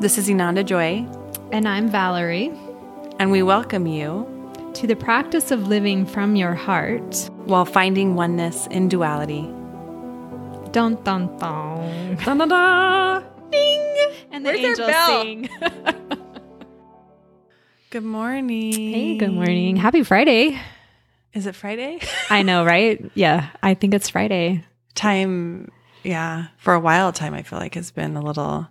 This is Inanda Joy, And I'm Valerie. and we welcome you To the practice of living from your heart. while finding oneness in duality. Dun dun dun. Da da da! Ding! And the Where's angels bell? sing. Good morning. hey, good morning. Happy Friday. Is it Friday? I know, right? Yeah, I think it's Friday. time, yeah, for a while, time I feel like has been a little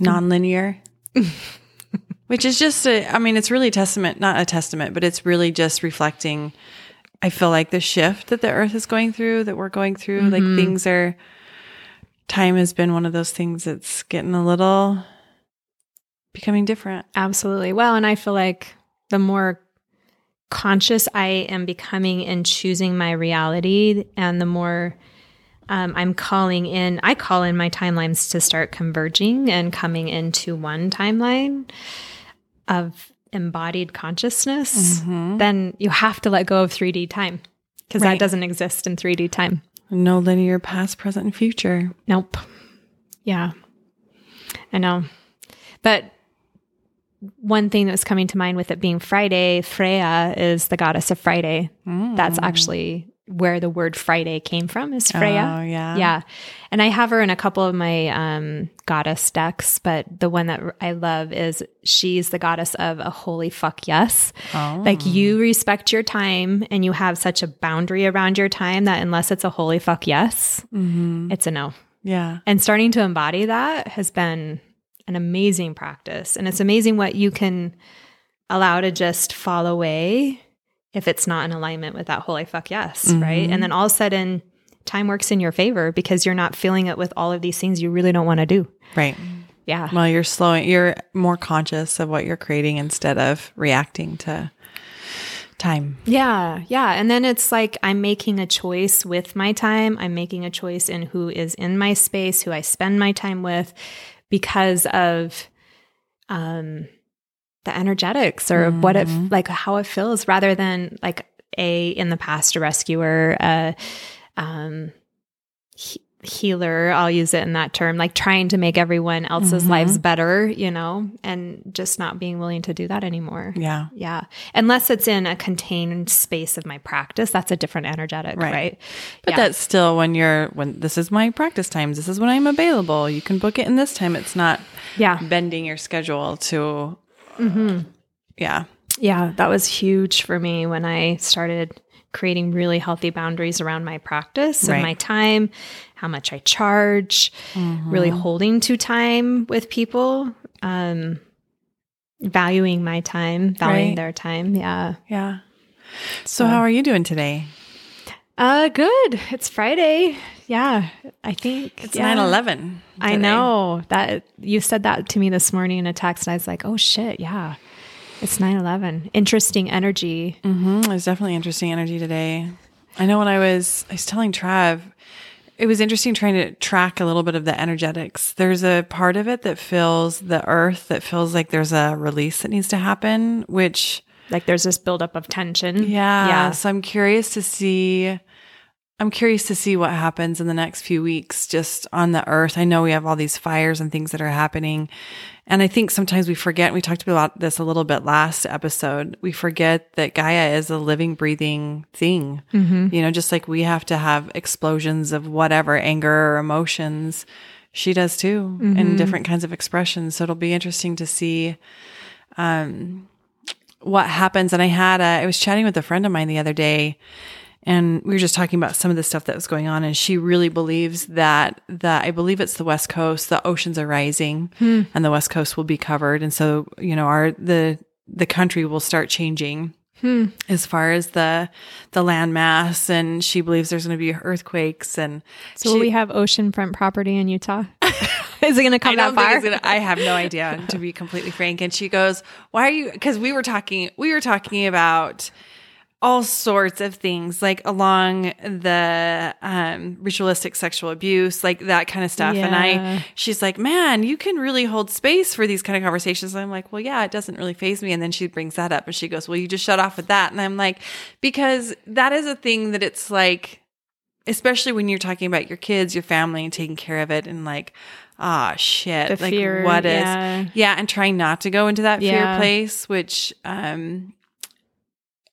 non-linear. Which is just a, I mean, it's really a testament, not a testament, but it's really just reflecting. I feel like the shift that the earth is going through, that we're going through, like mm-hmm. things are, time has been one of those things that's getting a little becoming different. Absolutely. Well, and I feel like the more conscious I am becoming in choosing my reality, and the more um, I'm calling in, I call in my timelines to start converging and coming into one timeline of embodied consciousness, then you have to let go of 3D time because Right. that doesn't exist in 3D time. No linear past, present, and future. Nope. Yeah. I know. But one thing that was coming to mind with it being Friday, Freya is the goddess of Friday. That's actually where the word Friday came from, is Freya. Oh, yeah. Yeah. And I have her in a couple of my um, goddess decks, but the one that I love is she's the goddess of a holy fuck yes. Oh. Like you respect your time and you have such a boundary around your time that unless it's a holy fuck yes, Mm-hmm. it's a no. Yeah. And starting to embody that has been an amazing practice. And it's amazing what you can allow to just fall away if it's not in alignment with that holy fuck yes, right? And then all of a sudden, time works in your favor because you're not filling it with all of these things you really don't want to do. Right. Yeah. Well, you're slowing, you're more conscious of what you're creating instead of reacting to time. Yeah, yeah. And then it's like I'm making a choice with my time. I'm making a choice in who is in my space, who I spend my time with because of um the energetics or what it like how it feels rather than like a in the past a rescuer, a um he- healer, I'll use it in that term, like trying to make everyone else's lives better, you know, and just not being willing to do that anymore. Yeah. Yeah. Unless it's in a contained space of my practice, that's a different energetic, Right. right? But Yeah. that's still when you're, when this is my practice times, this is when I'm available. You can book it in this time. It's not Yeah. bending your schedule to, yeah. Yeah. That was huge for me when I started creating really healthy boundaries around my practice Right. and my time, how much I charge, really holding to time with people, um, valuing my time, valuing Right. their time. Yeah. Yeah. So, how are you doing today? Uh, good. It's Friday. Yeah. I think It's yeah. 9 11. I know that you said that to me this morning in a text, and I was like, oh shit, yeah. It's 9 11. Interesting energy. Mm-hmm. It was definitely interesting energy today. I know when I was, I was telling Trav, it was interesting trying to track a little bit of the energetics. There's a part of it that feels the earth that feels like there's a release that needs to happen, which, Like there's this buildup of tension. yeah. Yeah. So I'm curious to see, I'm curious to see what happens in the next few weeks just on the earth. I know we have all these fires and things that are happening. And I think sometimes we forget, we talked about this a little bit last episode. We forget that Gaia is a living, breathing thing. You know, just like we have to have explosions of whatever anger or emotions, she does too, in different kinds of expressions. So it'll be interesting to see um, what happens. And I had, a, I was chatting with a friend of mine the other day, and we were just talking about some of the stuff that was going on. And she really believes that that I believe it's the West Coast, the oceans are rising, hmm. and the West Coast will be covered. And so, you know, our the the country will start changing hmm. as far as the the land mass. And she believes there's going to be earthquakes and So will we have oceanfront property in Utah? Is it going to come that far? gonna, I have no idea, to be completely frank. And she goes, "Why are you?" Because we were talking, we were talking about all sorts of things, like along the um, ritualistic sexual abuse, like that kind of stuff. And I, she's like, "Man, you can really hold space for these kind of conversations." And I'm like, "Well, yeah, it doesn't really faze me." And then she brings that up, and she goes, "Well, you just shut off with that." And I'm like, "Because that is a thing that it's like." especially when you're talking about your kids, your family, and taking care of it, and like, ah, shit, The like fear, what is, yeah. yeah, and trying not to go into that fear Yeah. place, which um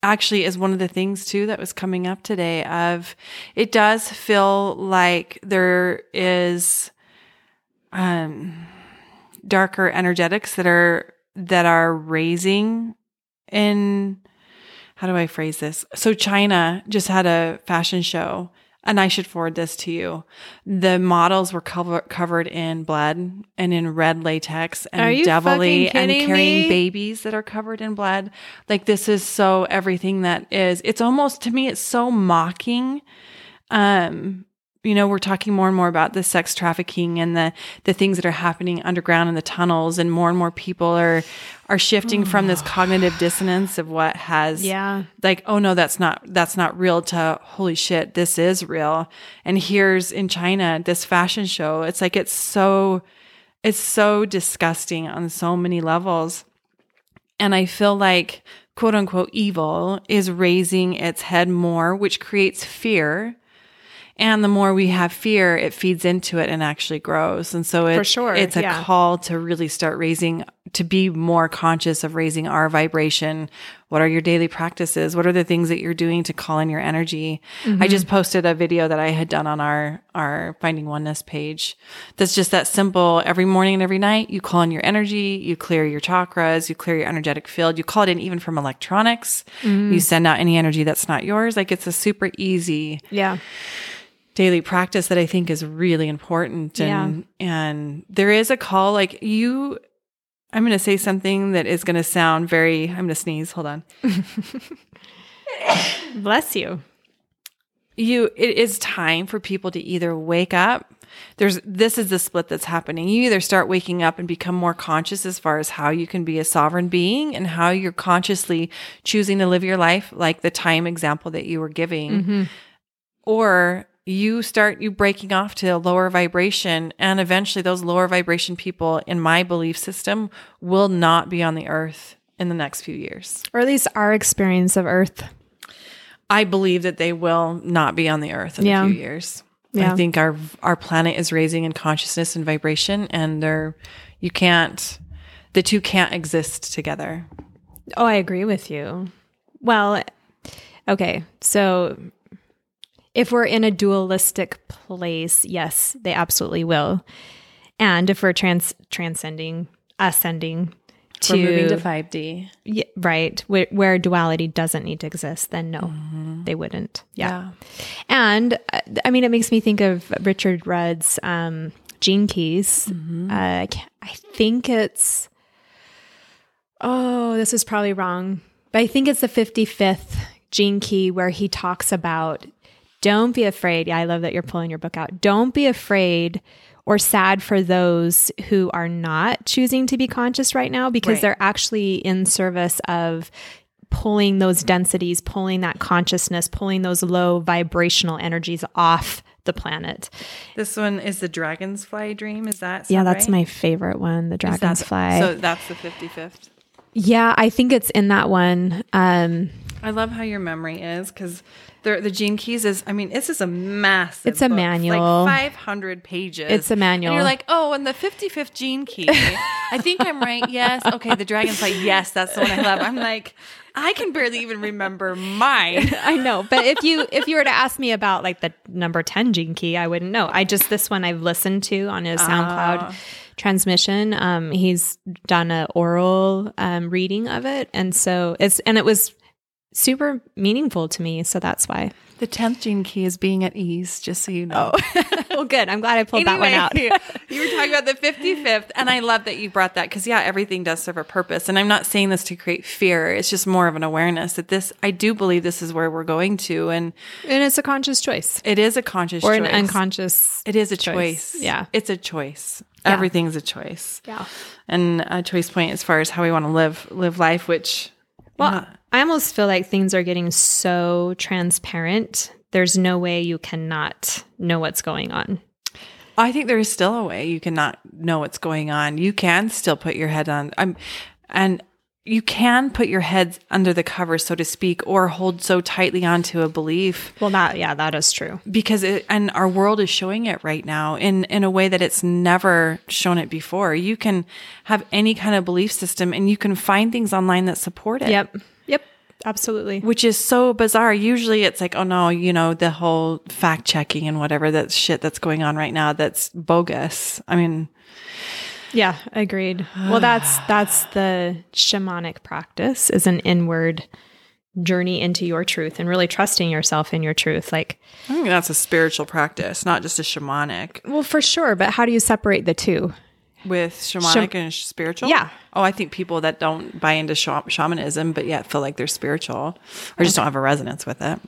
actually is one of the things too that was coming up today. Of it does feel like there is um darker energetics that are that are raising in how do I phrase this? So China just had a fashion show and I should forward this to you. The models were cover- covered in blood and in red latex and devilly and carrying me? babies that are covered in blood. Like this is so everything that is. It's almost to me it's so mocking. Um you know, we're talking more and more about the sex trafficking and the the things that are happening underground in the tunnels and more and more people are are shifting from this oh. cognitive dissonance of what has Yeah. like oh no that's not that's not real to holy shit this is real. And here's in china this fashion show it's like it's so it's so disgusting on so many levels. And i feel like quote unquote evil is raising its head more which creates fear and the more we have fear it feeds into it and actually grows. And so it, sure, it's a yeah. call to really start raising to be more conscious of raising our vibration. What are your daily practices? What are the things that you're doing to call in your energy? I mm-hmm. just posted a video that i had done on our our finding oneness page that's just that simple. Every morning and every night you call in your energy you clear your chakras you clear your energetic field. You call it in even from electronics. You mm-hmm. send out any energy that's not yours. Like it's a super easy Yeah. Daily practice that I think is really important. And and there is a call like you I'm going to say something that is going to sound very I'm going to sneeze. Hold on. Bless you. You it is time for people to either wake up there's this is the split that's happening. You either start waking up and become more conscious as far as how you can be a sovereign being and how you're consciously choosing to live your life like the time example that you were giving. Mm-hmm. or you start you breaking off to a lower vibration and eventually those lower vibration people in my belief system will not be on the earth in the next few years Or at least our experience of Earth. i believe that they will not be on the earth in Yeah. a few years Yeah. i think our our planet is raising in consciousness and vibration and they're you can't the two can't exist together Oh, I agree with you. Well, okay. So if we're in a dualistic place, yes, they absolutely will. And if we're trans transcending, ascending to, we're moving to 5d Yeah, right, where, where duality doesn't need to exist, then no, they wouldn't. Yeah. And uh, I mean, it makes me think of Richard Rudd's um, Gene Keys. Uh, I can't- I think it's, oh, this is probably wrong, but I think it's the 55th Gene Key where he talks about don't be afraid. Yeah, I love that you're pulling your book out. Don't be afraid or sad for those who are not choosing to be conscious right now because Right. they're actually in service of pulling those densities, pulling that consciousness, pulling those low vibrational energies off the planet. this one is the dragon's fly dream is that Yeah, that's right? my favorite one, the dragon's dragonfly. so that's the 55th yeah, I think it's in that one. Um, I love how your memory is because the the Gene Keys is. I mean, this is a massive. It's a book, manual. like five hundred pages. It's a manual. And you're like, oh, and the fifty fifth Gene Key. I think I'm right. Yes. Okay. The Dragonfly. Yes, that's the one I love. I'm like, I can barely even remember mine. I know, but if you if you were to ask me about like the number 10 gene key, I wouldn't know. I just this one I've listened to on his SoundCloud transmission. Um he's done a oral um reading of it and so it's and it was super meaningful to me, so that's why. The tenth Gene Key is being at ease. Just so you know. Oh. well, good. I'm glad I pulled that one out. you were talking about the 55th, and I love that you brought that because, yeah, everything does serve a purpose. And I'm not saying this to create fear, it's just more of an awareness that this, I do believe this is where we're going to. And And it's a conscious choice it is a conscious or choice. an unconscious. It is a choice. choice. Yeah. It's a choice. Yeah. Everything's a choice. Yeah. And a choice point as far as how we want to live live life, which Well. I almost feel like things are getting so transparent. There's no way you cannot know what's going on. I think there is still a way you cannot know what's going on. You can still put your head on. I'm, and you can put your heads under the covers, so to speak, or hold so tightly onto a belief Well, that yeah, that is true. because it, and our world is showing it right now in in a way that it's never shown it before. You can have any kind of belief system, and you can find things online that support it. Yep. Absolutely. Which is so bizarre. Usually it's like, oh no, you know, the whole fact checking and whatever that shit that's going on right now that's bogus. I mean, Yeah, agreed. Well, that's that's the shamanic practice is an inward journey into your truth and really trusting yourself in your truth. Like, I think that's a spiritual practice, not just a shamanic. well, for sure, but how do you separate the two? With shamanic and spiritual? Yeah. Oh, I think people that don't buy into sha- shamanism, but yet feel like they're spiritual or just don't have a resonance with it.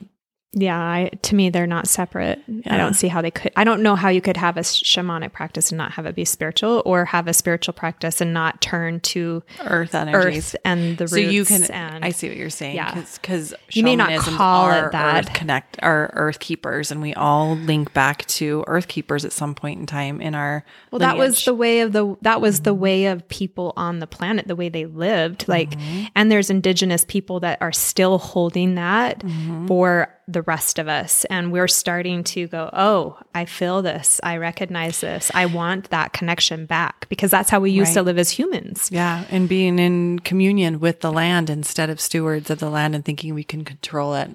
Yeah, I, to me, they're not separate. I don't see how they could. I don't know how you could have a shamanic practice and not have it be spiritual, or have a spiritual practice and not turn to Earth energies. earth and the roots. So you can, and I see what you're saying. Yeah. Because You may not call it that. Earth connect, our earth keepers, and we all link back to earth keepers at some point in time in our. Well, that was the way of the that was the way of people on the planet, the way they lived. Like, Mm-hmm. and there's indigenous people that are still holding that Mm-hmm. for the rest of us, and we're starting to go, oh, I feel this, I recognize this, I want that connection back because that's how we used to live as humans. Yeah, and being in communion with the land instead of stewards of the land and thinking we can control it.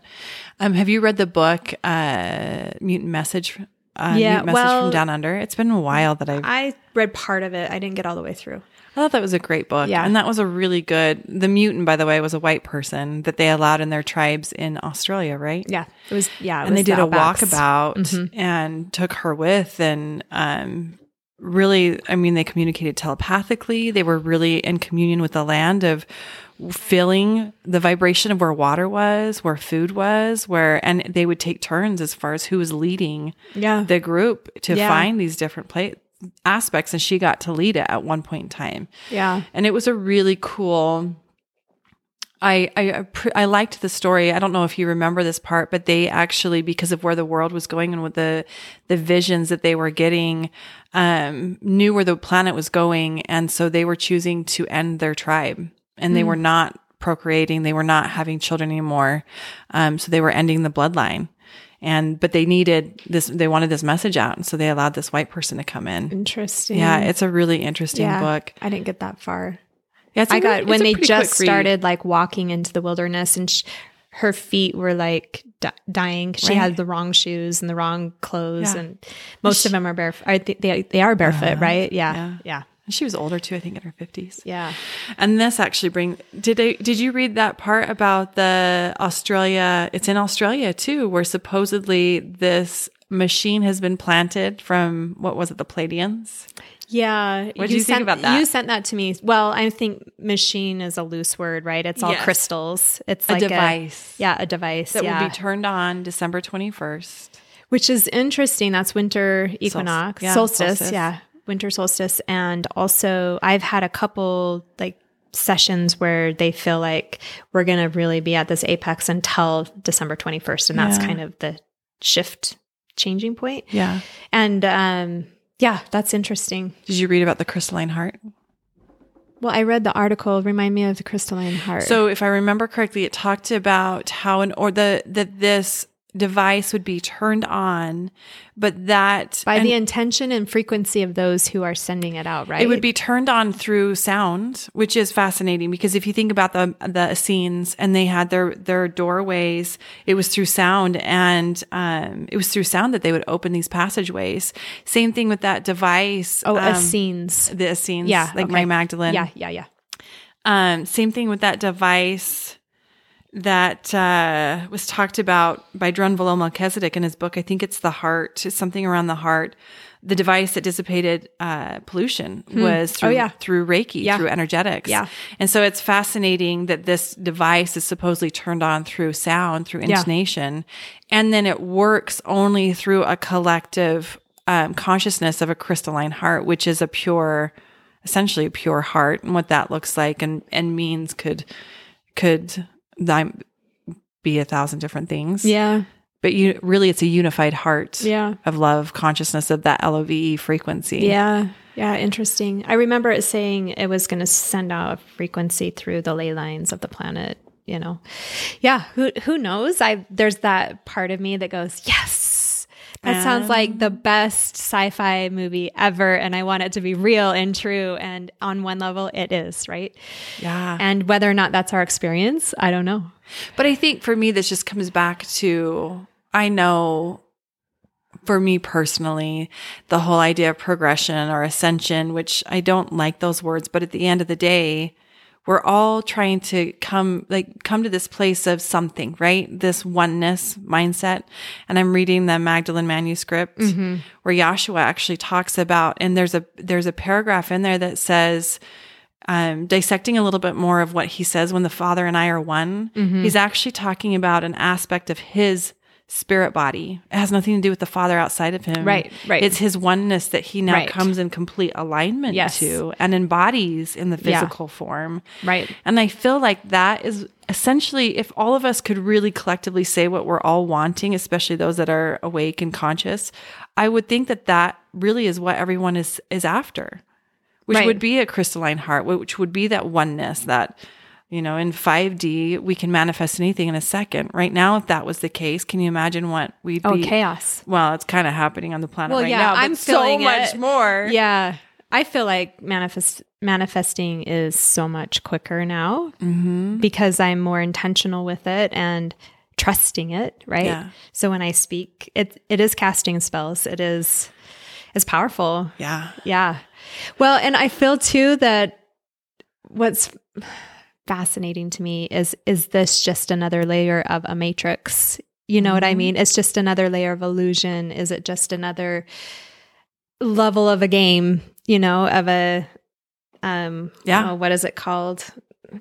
Um, have you read the book uh, Mutant Message? Uh, Yeah, Mutant Message well- from Down Under. It's been a while that I've. I read part of it. I didn't get all the way through. I thought that was a great book. Yeah. and that was a really good. The mutant, by the way, was a white person that they allowed in their tribes in Australia, right? Yeah, it was. Yeah, it and they did a walkabout and took her with and um really i mean they communicated telepathically they were really in communion with the land of feeling the vibration of where water was where food was where and they would take turns as far as who was leading Yeah. the group to Yeah. find these different pla- aspects and she got to lead it at one point in time Yeah. and it was a really cool I, I I liked the story. I don't know if you remember this part, but they actually, because of where the world was going and with the the visions that they were getting, um, knew where the planet was going, and so they were choosing to end their tribe, and they were not procreating. They were not having children anymore, um, so they were ending the bloodline. And but they needed this. They wanted this message out, and so they allowed this white person to come in. Interesting. Yeah, it's a really interesting Yeah. book. I didn't get that far. Yeah, I got really- when they just read. started like walking into the wilderness and sh- her feet were like di- dying. She Right. had the wrong shoes and the wrong clothes, Yeah. and most of them are barefoot. They they are barefoot, uh-huh. right? Yeah, yeah. yeah, She was older too, I think, in her fifties. yeah. And this actually bring did I did you read that part about the Australia? It's in Australia too, where supposedly this machine has been planted from what was it, the Pleiadians? Yeah. What did you think sent, about that? You sent that to me. Well, I think machine is a loose word, right? It's all Yes. crystals. It's A like device. yeah, a device. That yeah. will be turned on December twenty first. Which is interesting. That's winter equinox, yeah, solstice, solstice. Yeah, winter solstice. And also, I've had a couple like sessions where they feel like we're going to really be at this apex until December 21st. And that's Yeah. kind of the shift changing point. Yeah. And um, yeah, that's interesting. Did you read about the crystalline heart? Well, I read the article. Remind me of the crystalline heart. So if I remember correctly, it talked about how an or the that this device would be turned on, but that by and the intention and frequency of those who are sending it out, right? it would be turned on through sound, which is fascinating because if you think about the the Essenes and they had their their doorways, it was through sound, and um, it was through sound that they would open these passageways. Same thing with that device. oh, um, Essenes. the Essenes, Yeah, like okay. Mary Magdalene. Yeah, yeah, yeah. Um, same thing with that device that uh, was talked about by Drunvalo Melchizedek in his book. I think it's the heart, something around the heart. The device that dissipated uh, pollution was through, Oh, yeah. through Reiki, Yeah. through energetics. Yeah. And so it's fascinating that this device is supposedly turned on through sound, through Yeah. intonation, and then it works only through a collective um, consciousness of a crystalline heart, which is a pure, essentially a pure heart, and what that looks like and and means could could th- be a thousand different things. Yeah. but you really it's a unified heart Yeah. of love consciousness of that love frequency Yeah. Yeah. Interesting. I remember it saying it was going to send out a frequency through the ley lines of the planet. You know, yeah. Who who knows? I there's that part of me that goes, yes, that sounds like the um, best sci-fi movie ever, and I want it to be real and true. And on one level, it is right. yeah And whether or not that's our experience, I don't know. But I think for me, this just comes back to I know for me personally, the whole idea of progression or ascension, which I don't like those words, but at the end of the day, we're all trying to come like come to this place of something, right? This oneness mindset. And I'm reading the Magdalene manuscript where Yahshua actually talks about, and there's a there's a paragraph in there that says, um, dissecting a little bit more of what he says when the Father and I are one, he's actually talking about an aspect of his spirit body. It has nothing to do with the Father outside of him. Right, right. It's his oneness that he now Right. comes in complete alignment Yes. to and embodies in the Yeah. physical form. Right. And I feel like that is essentially if all of us could really collectively say what we're all wanting, especially those that are awake and conscious, I would think that that really is what everyone is is after. Which Right. would be a crystalline heart, which would be that oneness that you know, in 5D, we can manifest anything in a second. Right now, if that was the case, can you imagine what we'd Oh, be? chaos. Well, it's kind of happening on the planet Well, right yeah, now, but I'm so much it. more. Yeah. I feel like manifest manifesting is so much quicker now Mm-hmm. because I'm more intentional with it and trusting it, right? Yeah. So when I speak, it it is casting spells. It is it's powerful. Yeah. Yeah. Well, and I feel too that what's fascinating to me is is this just another layer of a matrix? You know what I mean? It's just another layer of illusion. Is it just another level of a game, you know, of a um Yeah. oh, what is it called?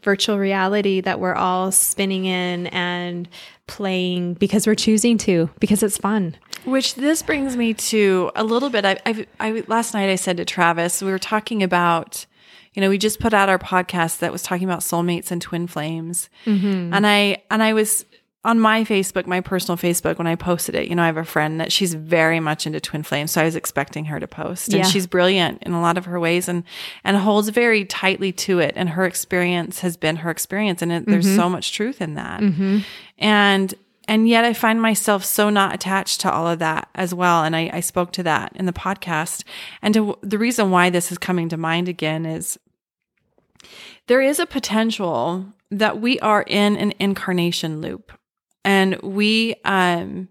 Virtual reality that we're all spinning in and playing because we're choosing to because it's fun. Which this brings me to a little bit. I, I, I last night I said to Travis, we were talking about, you know, we just put out our podcast that was talking about soulmates and twin flames, mm-hmm. and I and I was on my Facebook, my personal Facebook, when I posted it. You know, I have a friend that she's very much into twin flames, so I was expecting her to post, and Yeah. she's brilliant in a lot of her ways, and and holds very tightly to it. And her experience has been her experience, and it, there's mm-hmm. so much truth in that. Mm-hmm. And and yet I find myself so not attached to all of that as well. And I, I spoke to that in the podcast. And to, the reason why this is coming to mind again is there is a potential that we are in an incarnation loop. And we, um,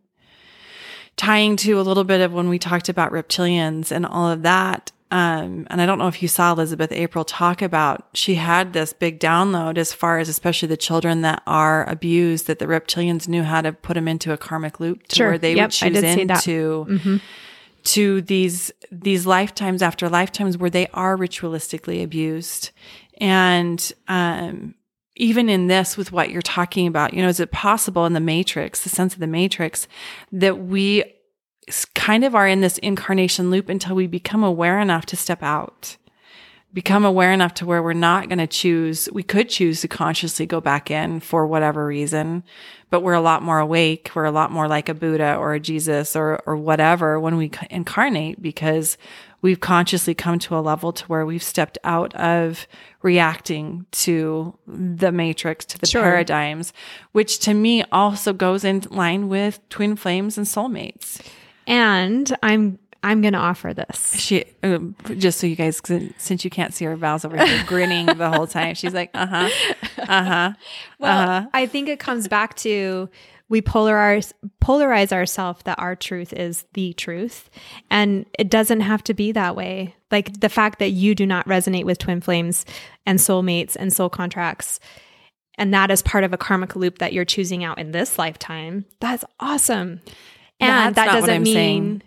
tying to a little bit of when we talked about reptilians and all of that. Um, and I don't know if you saw Elizabeth April talk about, she had this big download as far as especially the children that are abused, that the reptilians knew how to put them into a karmic loop to Sure. where they Yep, would choose did see that. into, to these, these lifetimes after lifetimes where they are ritualistically abused. And, um, even in this with what you're talking about, you know, is it possible in the matrix, the sense of the matrix, that we kind of are in this incarnation loop until we become aware enough to step out, become aware enough to where we're not going to choose, we could choose to consciously go back in for whatever reason, but we're a lot more awake. We're a lot more like a Buddha or a Jesus or, or whatever when we incarnate because we've consciously come to a level to where we've stepped out of reacting to the matrix, to the Sure. paradigms, which to me also goes in line with twin flames and soulmates. And I'm I'm going to offer this. She, um, just so you guys, since you can't see her, Val's over here grinning the whole time. She's like, uh huh, uh huh. Well, I think it comes back to we polarize polarize ourselves that our truth is the truth, and it doesn't have to be that way. Like the fact that you do not resonate with twin flames and soulmates and soul contracts, and that is part of a karmic loop that you're choosing out in this lifetime. That's awesome, and That's that doesn't mean, saying.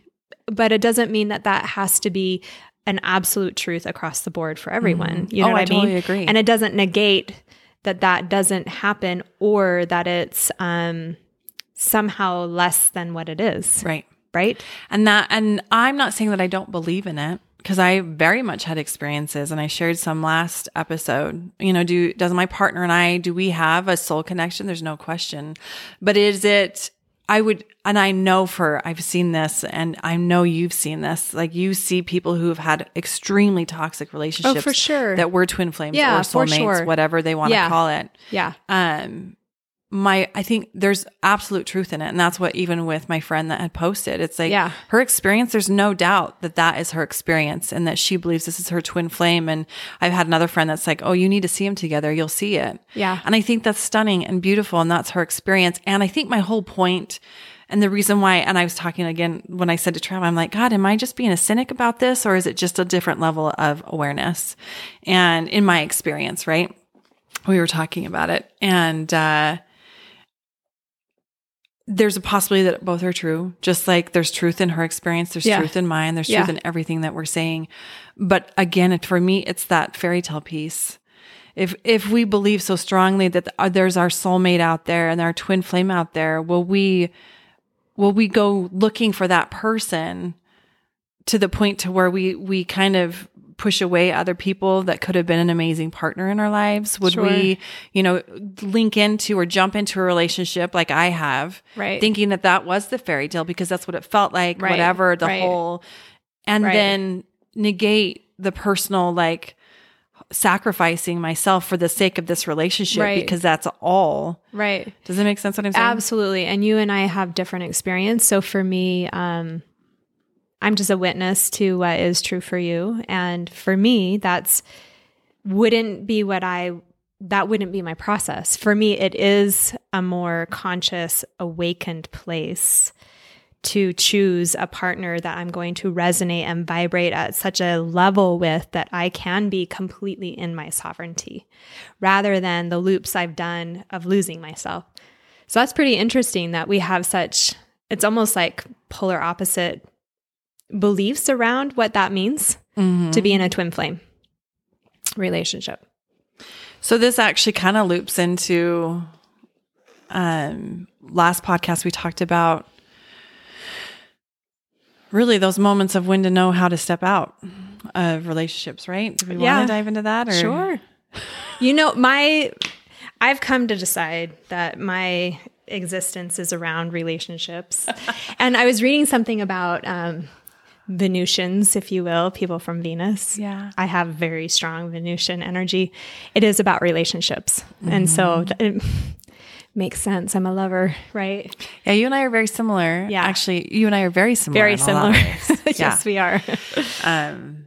but it doesn't mean that that has to be an absolute truth across the board for everyone. You know Oh, what I I, mean? agree. And it doesn't negate that that doesn't happen or that it's um, somehow less than what it is. Right. Right. And that, and I'm not saying that I don't believe in it because I very much had experiences and I shared some last episode. You know, do, does my partner and I, do we have a soul connection? There's no question. But is it, I would, and I know for I've seen this, and I know you've seen this. Like you see people who have had extremely toxic relationships, Oh, for sure. that were twin flames Yeah, or soulmates, sure. whatever they want to Yeah. call it. Yeah. Um, my, I think there's absolute truth in it, and that's what even with my friend that had posted, it's like Yeah. her experience. There's no doubt that that is her experience, and that she believes this is her twin flame. And I've had another friend that's like, "Oh, you need to see them together. You'll see it." Yeah. And I think that's stunning and beautiful. And that's her experience. And I think my whole point and the reason why, and I was talking again when I said to Trav, I'm like, God, am I just being a cynic about this or is it just a different level of awareness? And in my experience, right? We were talking about it. And, uh, there's a possibility that both are true. Just like there's truth in her experience, there's Yeah. truth in mine, there's Yeah. truth in everything that we're saying. But again, it, for me, it's that fairy tale piece. If if we believe so strongly that uh, there's our soulmate out there and our twin flame out there, will we will we go looking for that person to the point to where we we kind of push away other people that could have been an amazing partner in our lives? Would Sure. we, you know, link into or jump into a relationship like I have, Right. thinking that that was the fairy tale because that's what it felt like, Right. whatever the Right. whole, and then negate the personal like sacrificing myself for the sake of this relationship Right. because that's all. Right. Does it make sense what I'm saying? Absolutely. And you and I have different experience. So for me, um, I'm just a witness to what is true for you. And for me, that's wouldn't be what I that wouldn't be my process. For me, it is a more conscious, awakened place to choose a partner that I'm going to resonate and vibrate at such a level with that I can be completely in my sovereignty rather than the loops I've done of losing myself. So that's pretty interesting that we have such, it's almost like polar opposite beliefs around what that means to be in a twin flame relationship. So this actually kind of loops into um last podcast we talked about really those moments of when to know how to step out of relationships, right? Do we Yeah. want to dive into that or Sure. you know, my I've come to decide that my existence is around relationships. and I was reading something about um Venusians, if you will, people from Venus. Yeah. I have very strong Venusian energy. It is about relationships. And so it makes sense. I'm a lover, right? Yeah, you and I are very similar. Yeah. Actually, you and I are very similar. Very in a lot similar. yes, we are. um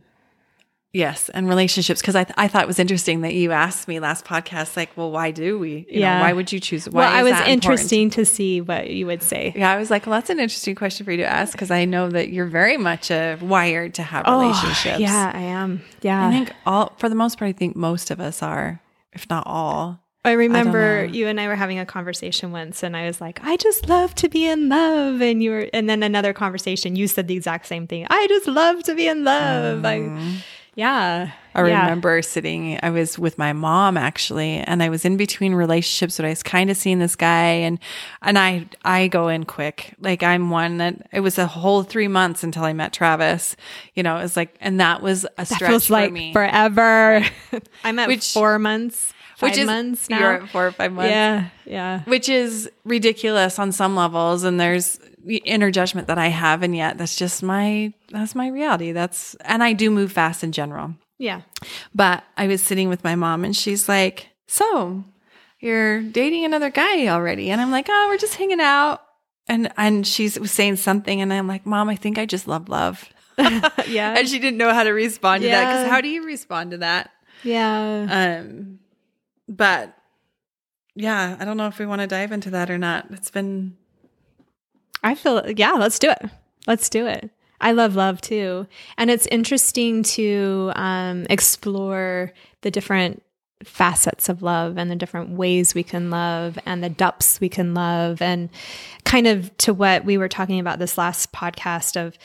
yes and relationships because I, th- I thought it was interesting that you asked me last podcast like well why do we you Yeah. know, why would you choose why well, I was that important? interesting to see what you would say. yeah i was like well that's an interesting question for you to ask because i know that you're very much uh, wired to have relationships Oh, yeah, I am. Yeah. i think all for the most part i think most of us are if not all I remember know. you and I were having a conversation once, and I was like, "I just love to be in love," and you were, and then another conversation, you said the exact same thing. I just love to be in love. I, yeah, I yeah. remember sitting, I was with my mom actually, and I was in between relationships, but I was kind of seeing this guy and, and I, I go in quick. Like I'm one that it was a whole three months until I met Travis, you know, it was like, and that was a That stretch feels for like me. forever. I'm at Which- four months, five which is, months now. you're at four or five months. yeah, yeah. Which is ridiculous on some levels. And there's the inner judgment that I have. And yet that's just my, that's my reality. That's, and I do move fast in general. Yeah. But I was sitting with my mom and she's like, So you're dating another guy already? And I'm like, Oh, we're just hanging out. And and she was saying something and I'm like, Mom, I think I just love love. Yeah. and she didn't know how to respond to that. Because how do you respond to that? yeah. Um but yeah, I don't know if we want to dive into that or not. It's been I feel, yeah, let's do it. Let's do it. I love love too. And it's interesting to um, explore the different facets of love and the different ways we can love and the depths we can love. And kind of to what we were talking about this last podcast of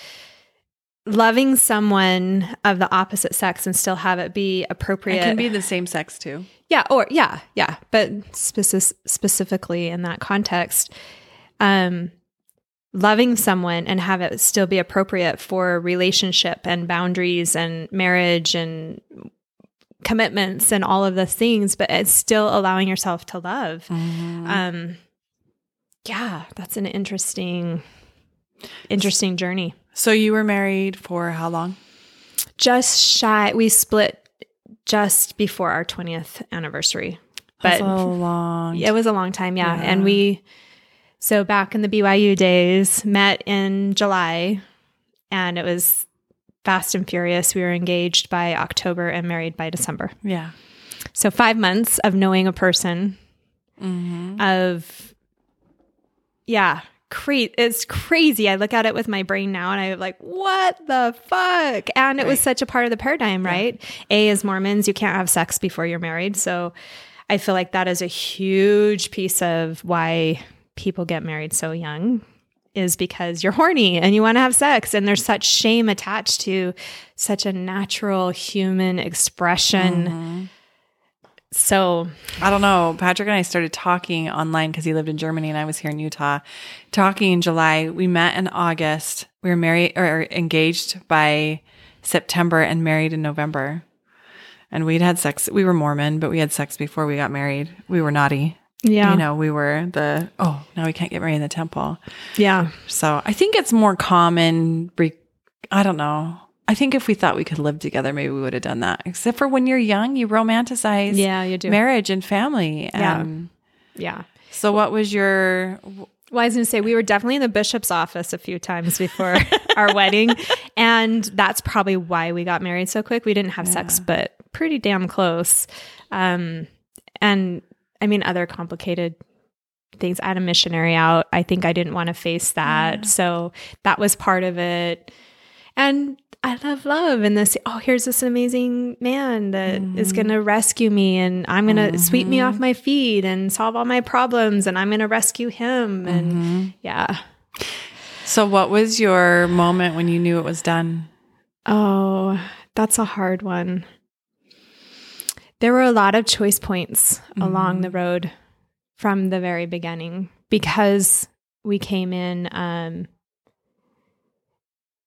loving someone of the opposite sex and still have it be appropriate. it can be the same sex too. Yeah, or yeah, yeah, but speci- specifically in that context, um, loving someone and have it still be appropriate for relationship and boundaries and marriage and commitments and all of the things, but it's still allowing yourself to love. Um, yeah, that's an interesting, interesting journey. So you were married for how long? Just shy. We split just before our 20th anniversary. That's But a long. it was a long time, yeah. Yeah. And we, so back in the BYU days, met in July and it was fast and furious. We were engaged by October and married by December. Yeah. So five months of knowing a person, Mm-hmm. of, yeah, it's crazy. I look at it with my brain now and I'm like, what the fuck? And it was such a part of the paradigm, right? A, as Mormons, you can't have sex before you're married. So I feel like that is a huge piece of why people get married so young is because you're horny and you want to have sex and there's such shame attached to such a natural human expression. Mm-hmm. So, I don't know. Patrick and I started talking online because he lived in Germany and I was here in Utah. Talking in July. We met in August. We were married or engaged by September and married in November. And we'd had sex. We were Mormon, but we had sex before we got married. We were naughty. Yeah. You know, we were the, oh, now we can't get married in the temple. yeah. So I think it's more common. I don't know. I think if we thought we could live together, maybe we would have done that. Except for when you're young, you romanticize Yeah, you do. marriage and family. Yeah. Um, Yeah. so what was your Well, I was going to say, we were definitely in the bishop's office a few times before our wedding. And that's probably why we got married so quick. We didn't have sex, but pretty damn close. Um, and I mean, other complicated things. I had a missionary out. I think I didn't want to face that. So that was part of it. And I love love and this, oh, here's this amazing man that is mm-hmm. going to rescue me and I'm going to sweep me off mm-hmm. my feet and solve all my problems and I'm going to rescue him. And mm-hmm. yeah. so what was your moment when you knew it was done? Oh, that's a hard one. There were a lot of choice points along the road from the very beginning because we came in um,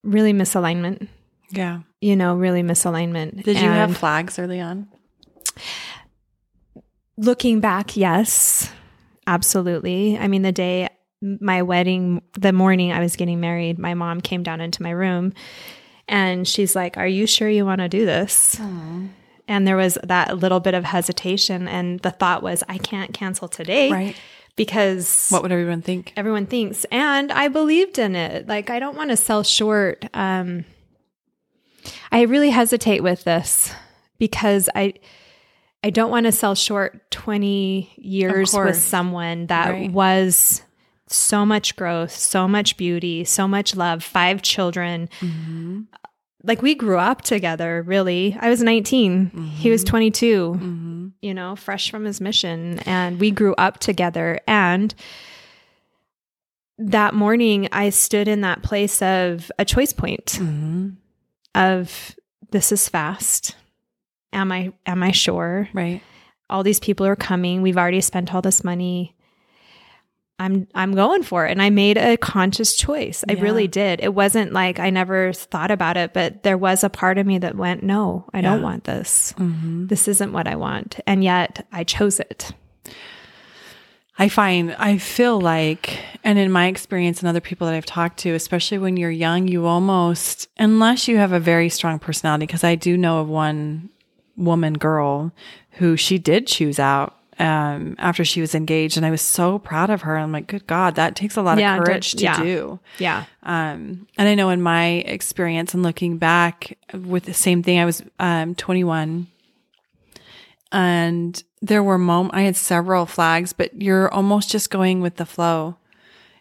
really misalignment, Yeah. you know, really misalignment. Did you have flags early on? looking back, yes, absolutely. I mean, the day my wedding, the morning I was getting married, my mom came down into my room and she's like, Are you sure you want to do this? And there was that little bit of hesitation. And the thought was, I can't cancel today Right. because What would everyone think? everyone thinks. And I believed in it. Like, I don't want to sell short. Um, I really hesitate with this because I. I don't want to sell short 20 years with someone that Right. was so much growth, so much beauty, so much love, five children. Mm-hmm. Like we grew up together, really. I was 19, he was 22 Mm-hmm. you know, fresh from his mission. And we grew up together. And that morning, I stood in that place of a choice point Mm-hmm. of this is fast. Am I am I sure? Right. All these people are coming. We've already spent all this money. I'm I'm going for it. And I made a conscious choice. I Yeah. really did. It wasn't like I never thought about it, but there was a part of me that went, no, I don't want this. Mm-hmm. This isn't what I want. And yet I chose it. I find, I feel like, and in my experience and other people that I've talked to, especially when you're young, you almost, unless you have a very strong personality, because I do know of one woman girl who she did choose out um, after she was engaged. And I was so proud of her. I'm like, good God, that takes a lot Yeah, of courage to yeah. do. Yeah. Um, and I know in my experience and looking back with the same thing, I was um, 21 and there were moments, I had several flags, but you're almost just going with the flow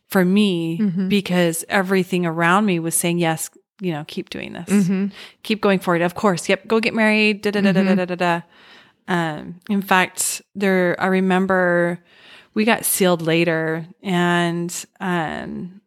for me because everything around me was saying, yes, you know, keep doing this, keep going forward. Of course. Yep. Go get married. Da, da, da, da, da, da, da, da. Um, in fact, there, I remember we got sealed later and, um,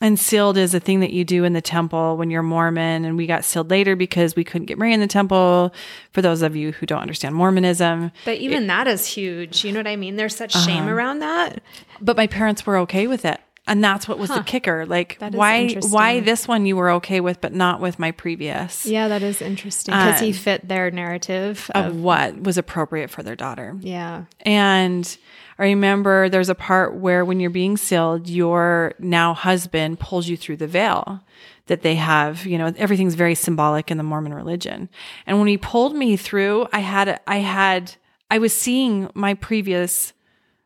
and sealed is a thing that you do in the temple when you're Mormon. And we got sealed later because we couldn't get married in the temple. For those of you who don't understand Mormonism, But even that is huge. You know what I mean? There's such shame Uh-huh. around that. but my parents were okay with it. And that's what was the kicker. Like That is why why this one you were okay with but not with my previous Yeah, that is interesting because he Um, fit their narrative of of, what was appropriate for their daughter. yeah. And I remember there's a part where when you're being sealed, your now husband pulls you through the veil that they have, you know, everything's very symbolic in the Mormon religion. And when he pulled me through, I had, I had, I was seeing my previous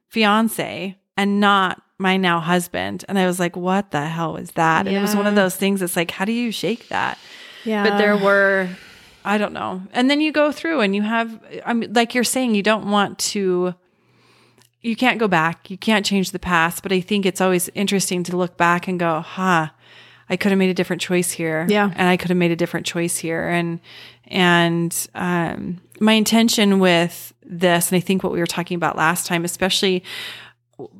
fiance and not my now husband. And I was like, what the hell is that? And it was one of those things that's like, how do you shake that? Yeah. but there were i don't know and then you go through and you have i mean like you're saying you don't want to you can't go back you can't change the past but i think it's always interesting to look back and go huh i could have made a different choice here Yeah. and i could have made a different choice here and and um my intention with this and i think what we were talking about last time especially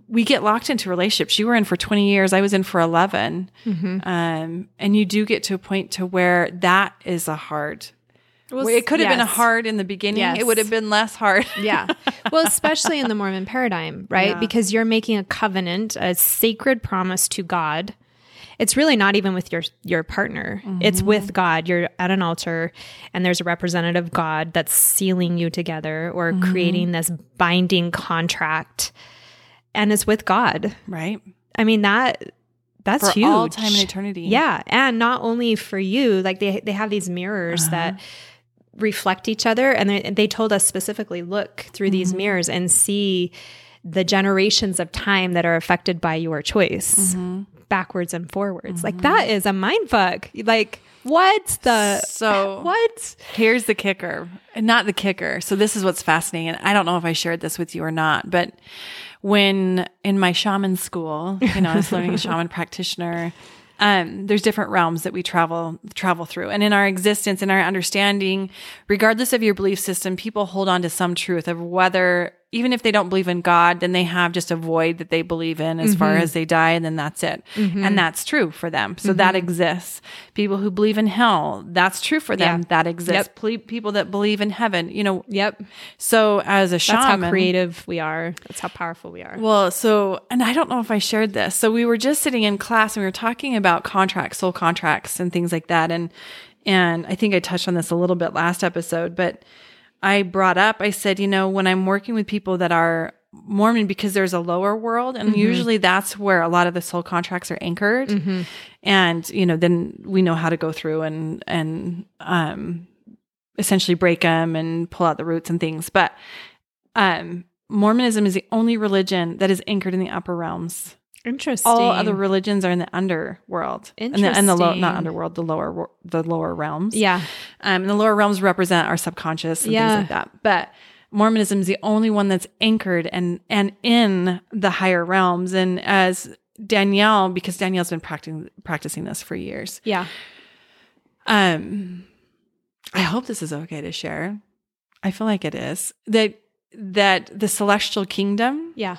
we get locked into relationships. You were in for 20 years. I was in for 11. Mm-hmm. Um, and you do get to a point to where that is a hard, Well, it could have been hard in the beginning. Yes. It would have been less hard. yeah. Well, especially in the Mormon paradigm, right? Yeah. Because you're making a covenant, a sacred promise to God. It's really not even with your your partner. It's mm-hmm. with God. You're at an altar and there's a representative God that's sealing you together or mm-hmm. creating this binding contract. And it's with God. right. I mean that that's For huge. all time and eternity. Yeah, and not only for you, like they they have these mirrors uh-huh. that reflect each other, and they, they told us specifically, look through these mm-hmm. mirrors and see the generations of time that are affected by your choice, mm-hmm. backwards and forwards. Like mm-hmm. that is a mind fuck. Like what the So what? here's the kicker, not the kicker. So this is what's fascinating. And I don't know if I shared this with you or not, but when in my shaman school, you know, I was learning a shaman practitioner. Um, there's different realms that we travel travel through, and in our existence, in our understanding, regardless of your belief system, people hold on to some truth of whether, even if they don't believe in God, then they have just a void that they believe in as far Mm-hmm. as they die, and then that's it, and that's true for them. So that exists. People who believe in hell, that's true for them. Yeah. That exists. Yep. Ple- People that believe in heaven, you know. Yep. So as a That's shaman, how creative we are. That's how powerful we are. well, so, and I don't know if I shared this. So we were just sitting in class and we were talking about contracts, soul contracts and things like that. And, and I think I touched on this a little bit last episode, but I brought up, I said, you know, when I'm working with people that are Mormon, because there's a lower world and usually that's where a lot of the soul contracts are anchored. And, you know, then we know how to go through and, and, um, essentially break them and pull out the roots and things. But, um, Mormonism is the only religion that is anchored in the upper realms. Interesting. All other religions are in the underworld, and the, and the low, not underworld, the lower, the lower realms. yeah. um, and the lower realms represent our subconscious and Yeah. things like that. But Mormonism is the only one that's anchored and and in the higher realms. And as Danielle, because Danielle's been practicing practicing this for years, Yeah. um, I hope this is okay to share. I feel like it is that that the celestial kingdom Yeah.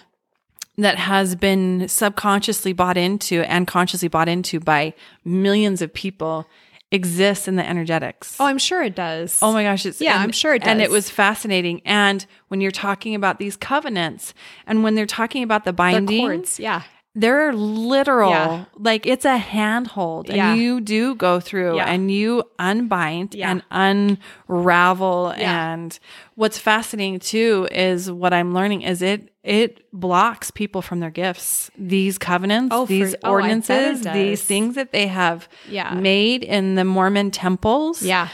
That has been subconsciously bought into and consciously bought into by millions of people exists in the energetics. Oh, I'm sure it does. Oh my gosh, it's Yeah, and- I'm sure it does. And it was fascinating. And when you're talking about these covenants and when they're talking about the binding, cords. Yeah. They're literal. Yeah. Like it's a handhold. And you do go through Yeah. and you unbind Yeah. and unravel. Yeah. And what's fascinating too is what I'm learning is it it blocks people from their gifts. These covenants, Oh, for- these oh, bet it ordinances, these things that they have Yeah. made in the Mormon temples. Yeah.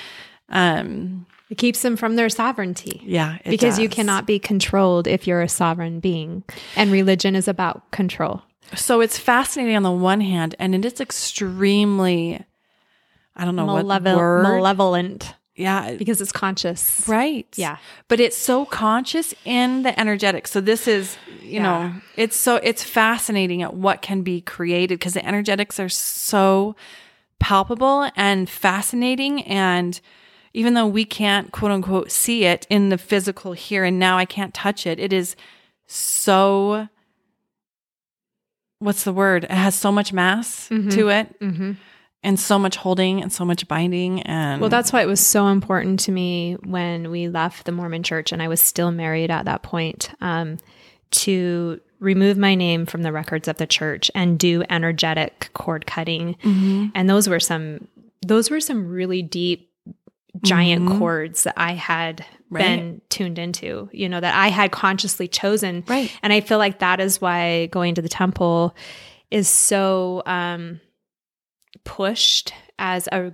Um It keeps them from their sovereignty. yeah, because you cannot be controlled if you're a sovereign being. And religion is about control. So it's fascinating on the one hand, and it is extremely, I don't know what Malevol- word. malevolent yeah, because it's conscious. right. Yeah. but it's so conscious in the energetic. So this is, you know, it's so it's fascinating at what can be created because the energetics are so palpable and fascinating and. Even though we can't quote unquote see it in the physical here and now, I can't touch it. It is so what's the word? It has so much mass to it Mm-hmm. and so much holding and so much binding and Well, that's why it was so important to me when we left the Mormon church and I was still married at that point um, to remove my name from the records of the church and do energetic cord cutting. And those were some those were some really deep giant cords that I had been tuned into, you know, that I had consciously chosen. Right. And I feel like that is why going to the temple is so um pushed as a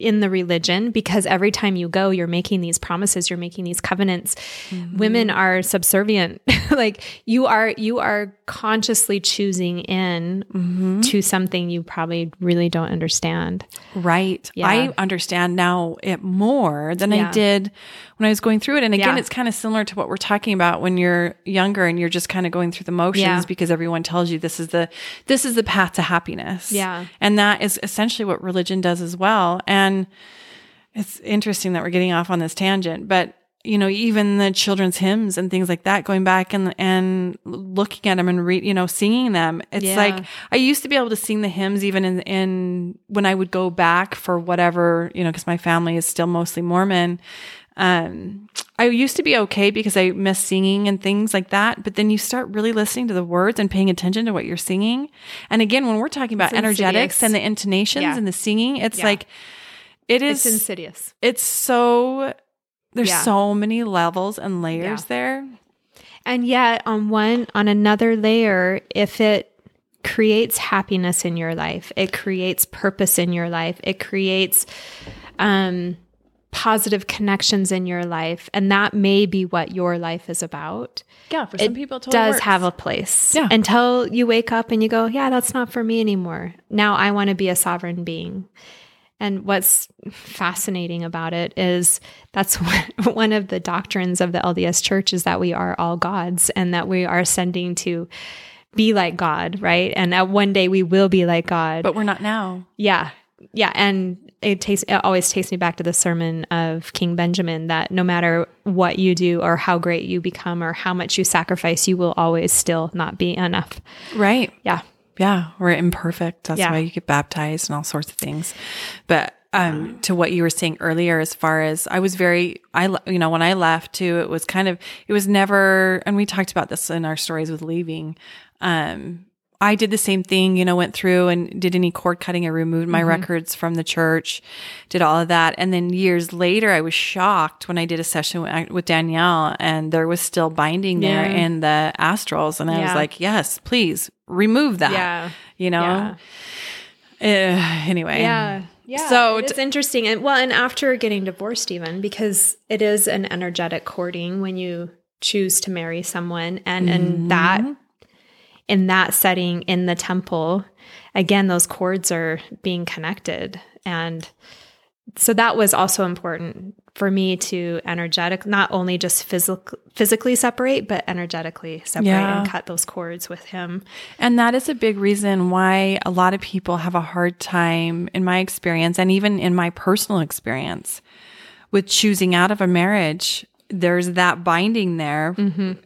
in the religion because every time you go you're making these promises you're making these covenants mm-hmm. women are subservient like you are you are consciously choosing in mm-hmm. to something you probably really don't understand Right. Yeah. I understand now it more than Yeah. I did when I was going through it. And again, Yeah. it's kind of similar to what we're talking about when you're younger and you're just kind of going through the motions Yeah. because everyone tells you this is the this is the path to happiness. Yeah. And that is essentially what religion does as well. And it's interesting that we're getting off on this tangent, but you know, even the children's hymns and things like that, going back and and looking at them and read, you know, singing them. It's Yeah. like I used to be able to sing the hymns even in in when I would go back for whatever, you know, because my family is still mostly Mormon. Um, I used to be okay because I miss singing and things like that. But then you start really listening to the words and paying attention to what you're singing. And again, when we're talking about It's energetics insidious. and the intonations Yeah. and the singing, it's Yeah. like it is it's insidious it's so there's Yeah. so many levels and layers there. And yet, on one, on another layer, if it creates happiness in your life, it creates purpose in your life, it creates um, positive connections in your life, and that may be what your life is about. Yeah, for some people, it does have a place Yeah. until you wake up and you go, yeah, that's not for me anymore. Now I want to be a sovereign being. And what's fascinating about it is that's one of the doctrines of the LDS church is that we are all gods and that we are ascending to be like God, right? And that one day we will be like God. but we're not now. Yeah. Yeah. And it takes it always takes me back to the sermon of King Benjamin that no matter what you do or how great you become or how much you sacrifice, you will always still not be enough. Right. Yeah. Yeah, we're imperfect. That's Yeah. why you get baptized and all sorts of things. But um, to what you were saying earlier, as far as I was very, I you know when I left too, it was kind of it was never, and we talked about this in our stories with leaving. Um, I did the same thing, you know, went through and did any cord cutting. I removed my records from the church, did all of that. And then years later, I was shocked when I did a session with, with Danielle and there was still binding there in the astrals. And I was like, yes, please remove that. Yeah. You know? Yeah. Uh, anyway. Yeah. Yeah. So it's t- interesting. And well, and after getting divorced, even because it is an energetic courting when you choose to marry someone and and that in that setting in the temple, again, those cords are being connected. And so that was also important for me to energetic, not only just physical, physically separate, but energetically separate Yeah. and cut those cords with him. And that is a big reason why a lot of people have a hard time, in my experience, and even in my personal experience, with choosing out of a marriage. There's that binding there.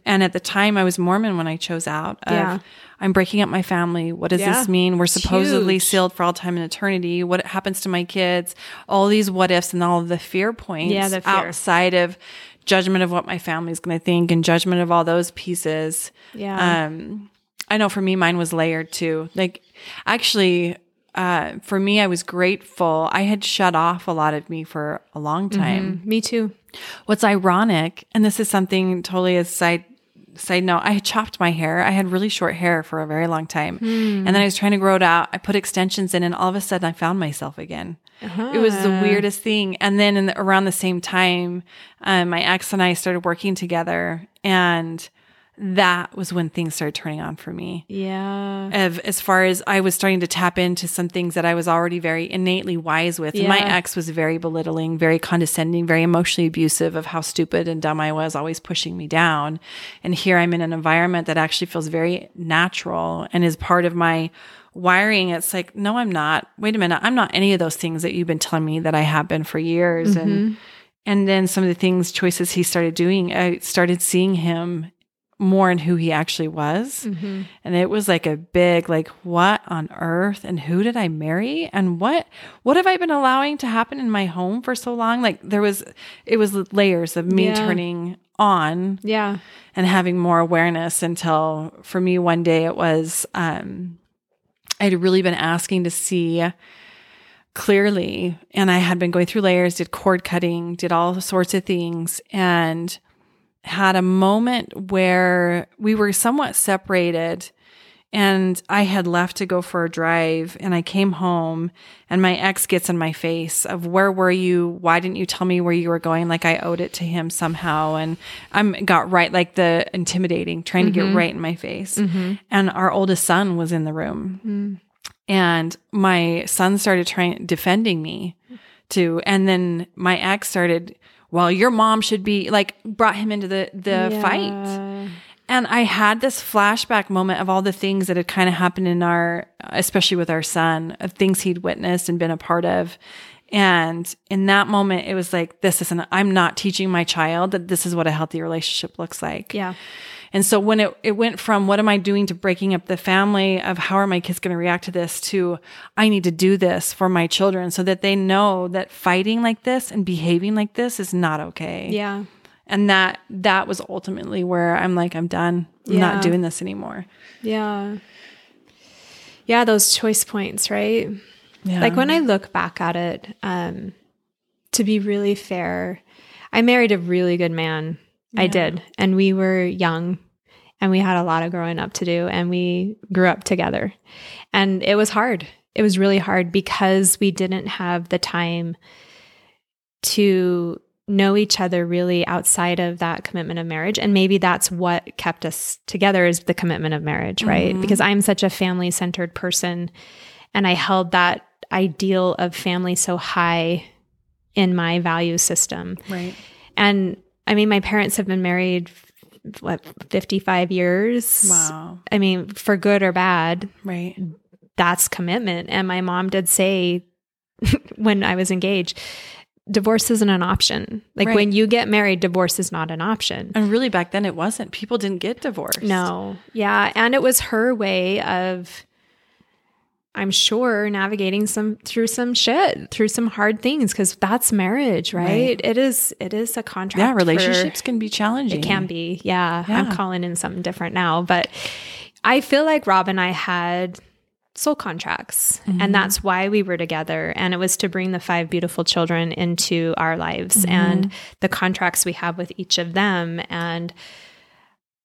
And at the time, I was Mormon when I chose out. Of, Yeah. I'm breaking up my family. What does Yeah. this mean? We're supposedly huge. sealed for all time and eternity. What happens to my kids? All these what ifs and all of the fear points Yeah, the fear. outside of judgment of what my family's going to think and judgment of all those pieces. Yeah. Um, I know for me, mine was layered too. Like, actually, uh, for me, I was grateful. I had shut off a lot of me for a long time. Me too. What's ironic, and this is something totally a side side note, I had chopped my hair. I had really short hair for a very long time, and then I was trying to grow it out. I put extensions in, and all of a sudden, I found myself again. It was the weirdest thing. And then in the, around the same time, um, my ex and I started working together, and that was when things started turning on for me Yeah. of as far as I was starting to tap into some things that I was already very innately wise with. And my ex was very belittling, very condescending, very emotionally abusive of how stupid and dumb I was, always pushing me down. And here I'm in an environment that actually feels very natural and is part of my wiring. It's like, no, I'm not. Wait a minute. I'm not any of those things that you've been telling me that I have been for years. And mm-hmm. and then some of the things, choices he started doing, I started seeing him more in who he actually was. Mm-hmm. And it was like a big, like, what on earth? And who did I marry? And what, what have I been allowing to happen in my home for so long? Like there was, it was layers of me Yeah. turning on Yeah. and having more awareness until for me one day it was, um, I'd really been asking to see clearly and I had been going through layers, did cord cutting, did all sorts of things and had a moment where we were somewhat separated and I had left to go for a drive and I came home and my ex gets in my face of where were you? Why didn't you tell me where you were going? Like I owed it to him somehow. And I'm got right, like the intimidating, trying to get mm-hmm. right in my face. Mm-hmm. And our oldest son was in the room mm. and my son started trying defending me to and then my ex started well your mom should be like brought him into the the fight. And i had this flashback moment of all the things that had kind of happened in our especially with our son of things he'd witnessed and been a part of. And in that moment it was like this isn't i'm not teaching my child that this is what a healthy relationship looks like. Yeah. And so when it, it went from what am I doing to breaking up the family of how are my kids going to react to this to I need to do this for my children so that they know that fighting like this and behaving like this is not okay. Yeah. And that that was ultimately where I'm like I'm done. I'm Yeah. not doing this anymore. Yeah. Yeah, those choice points, right? Yeah. Like when I look back at it, um, to be really fair, I married a really good man. I did. And we were young and we had a lot of growing up to do and we grew up together. And it was hard. It was really hard because we didn't have the time to know each other really outside of that commitment of marriage and maybe that's what kept us together is the commitment of marriage right mm-hmm. because i'm such a family centered person and i held that ideal of family so high in my value system right. and i mean my parents have been married what 55 years Wow. i mean for good or bad Right. that's commitment. And my mom did say when I was engaged, divorce isn't an option. Like Right. when you get married, divorce is not an option. And really back then it wasn't. People didn't get divorced. No. Yeah. And it was her way of, I'm sure, navigating some through some shit, through some hard things, because that's marriage, right? Right. It is, it is a contract. Yeah, for- relationships can be challenging. It can be. Yeah. Yeah. I'm calling in something different now. But I feel like Rob and I had soul contracts. Mm-hmm. And that's why we were together. And it was to bring the five beautiful children into our lives Mm-hmm. and the contracts we have with each of them. And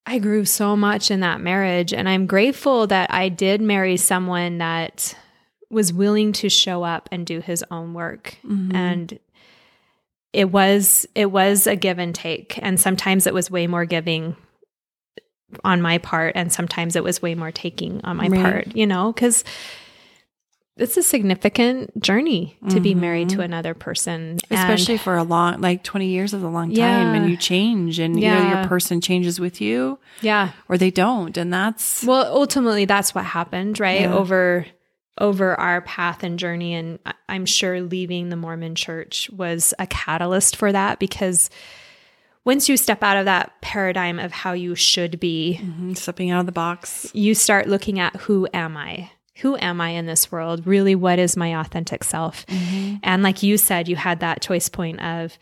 I grew so much in that marriage. And I'm grateful that I did marry someone that was willing to show up and do his own work. Mhm. And it was it was a give and take and sometimes it was way more giving on my part and sometimes it was way more taking on my Right. part you know because it's a significant journey to be married to another person especially and, for a long like 20 years is a long time Yeah. and you change and you know your person changes with you. Yeah. Or they don't and that's well ultimately that's what happened right Yeah. over over our path and journey. And i'm sure leaving the mormon church was a catalyst for that because once you step out of that paradigm of how you should be Mhm, stepping out of the box. you start looking at who am I? Who am I in this world? Really, what is my authentic self? Mm-hmm. And like you said, you had that choice point of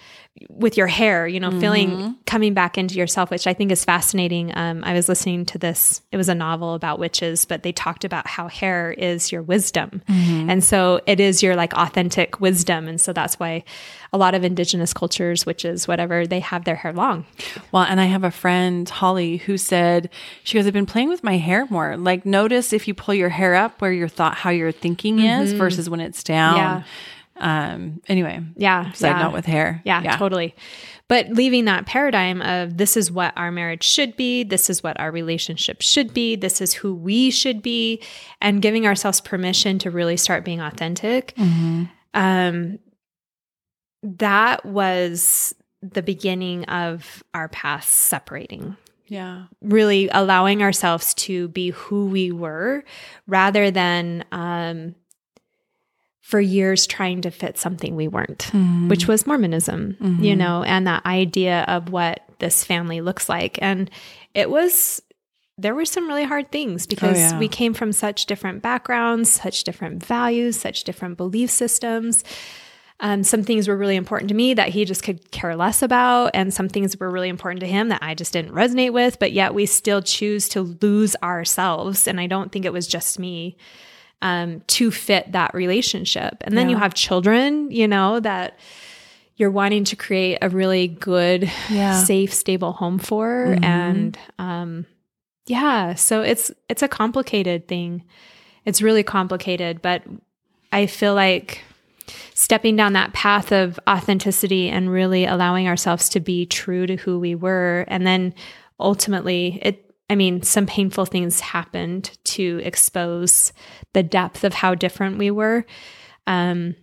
with your hair, you know, feeling mm-hmm. coming back into yourself, which I think is fascinating. Um, I was listening to this, it was a novel about witches, but they talked about how hair is your wisdom. Mm-hmm. And so it is your like authentic wisdom. And so that's why a lot of indigenous cultures, witches, whatever, they have their hair long. well and i have a friend holly who said she goes i've been playing with my hair more like notice if you pull your hair up where your thought how your thinking is mm-hmm. versus when it's down um anyway Yeah. side yeah. note with hair Yeah, totally. But leaving that paradigm of this is what our marriage should be, this is what our relationship should be, this is who we should be, and giving ourselves permission to really start being authentic. Um, that was the beginning of our paths separating yeah really allowing ourselves to be who we were rather than um, for years trying to fit something we weren't, which was Mormonism, you know, and that idea of what this family looks like. And it was there were some really hard things because Oh, yeah. we came from such different backgrounds, such different values, such different belief systems. Um, some things were really important to me that he just could care less about, and some things were really important to him that I just didn't resonate with. But yet, we still choose to lose ourselves, and I don't think it was just me um, to fit that relationship. And then you have children, you know, that you're wanting to create a really good, Yeah. safe, stable home for, Mhm. and um, yeah, so it's it's a complicated thing. It's really complicated, but I feel like stepping down that path of authenticity and really allowing ourselves to be true to who we were and then ultimately it I mean some painful things happened to expose the depth of how different we were. Um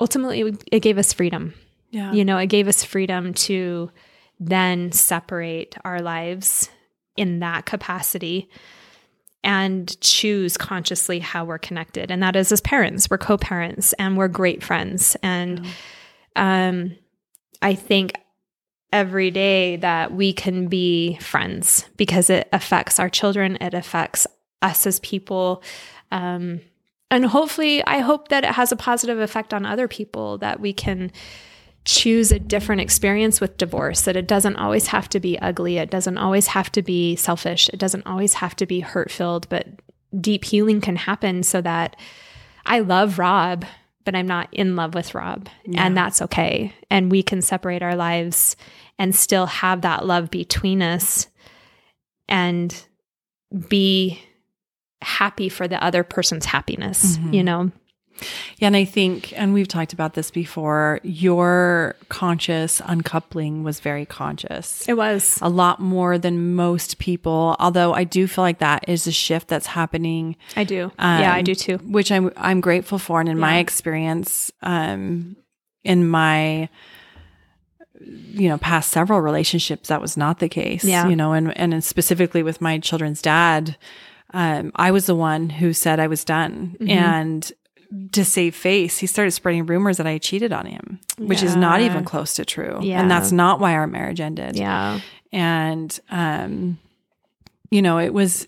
ultimately it gave us freedom. Yeah. You know, it gave us freedom to then separate our lives in that capacity and choose consciously how we're connected. And that is as parents, we're co parents and we're great friends. And um, I think every day that we can be friends because it affects our children, it affects us as people. Um, and hopefully, I hope that it has a positive effect on other people that we can choose a different experience with divorce, that it doesn't always have to be ugly, it doesn't always have to be selfish, it doesn't always have to be hurt filled, but deep healing can happen so that I love Rob, but I'm not in love with Rob, and that's okay. And we can separate our lives and still have that love between us and be happy for the other person's happiness, you mm-hmm. know? Yeah, and I think, and we've talked about this before, your conscious uncoupling was very conscious. It was. A lot more than most people, although I do feel like that is a shift that's happening, I do. yeah, I Um, do too. which I'm I'm grateful for. And in my experience, um, in my you know past several relationships, that was not the case. Yeah. you know, and and specifically with my children's dad, um, I was the one who said I was done, Mm-hmm. and to save face, he started spreading rumors that I cheated on him, which is not even close to true. Yeah. And that's not why our marriage ended. Yeah. And, um, you know, it was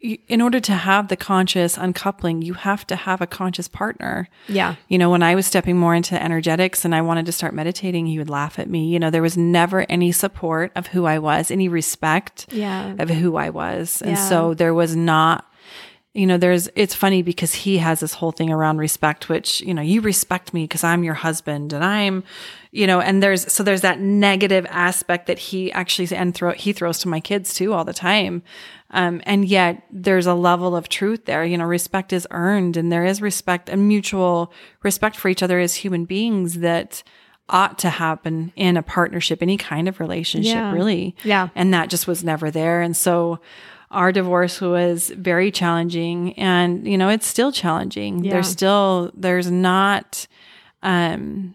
in order to have the conscious uncoupling, you have to have a conscious partner. Yeah. You know, when I was stepping more into energetics and I wanted to start meditating, he would laugh at me. You know, there was never any support of who I was, any respect Yeah. of who I was. And Yeah. so there was not, you know, there's, it's funny because he has this whole thing around respect, which, you know, you respect me because I'm your husband and I'm, you know, and there's, so there's that negative aspect that he actually, and throw, he throws to my kids too all the time. Um, and yet there's a level of truth there, you know, respect is earned and there is respect and mutual respect for each other as human beings that, ought to happen in a partnership, any kind of relationship, Yeah. really. Yeah. And that just was never there. And so our divorce was very challenging and, you know, it's still challenging. Yeah. There's still, there's not, um,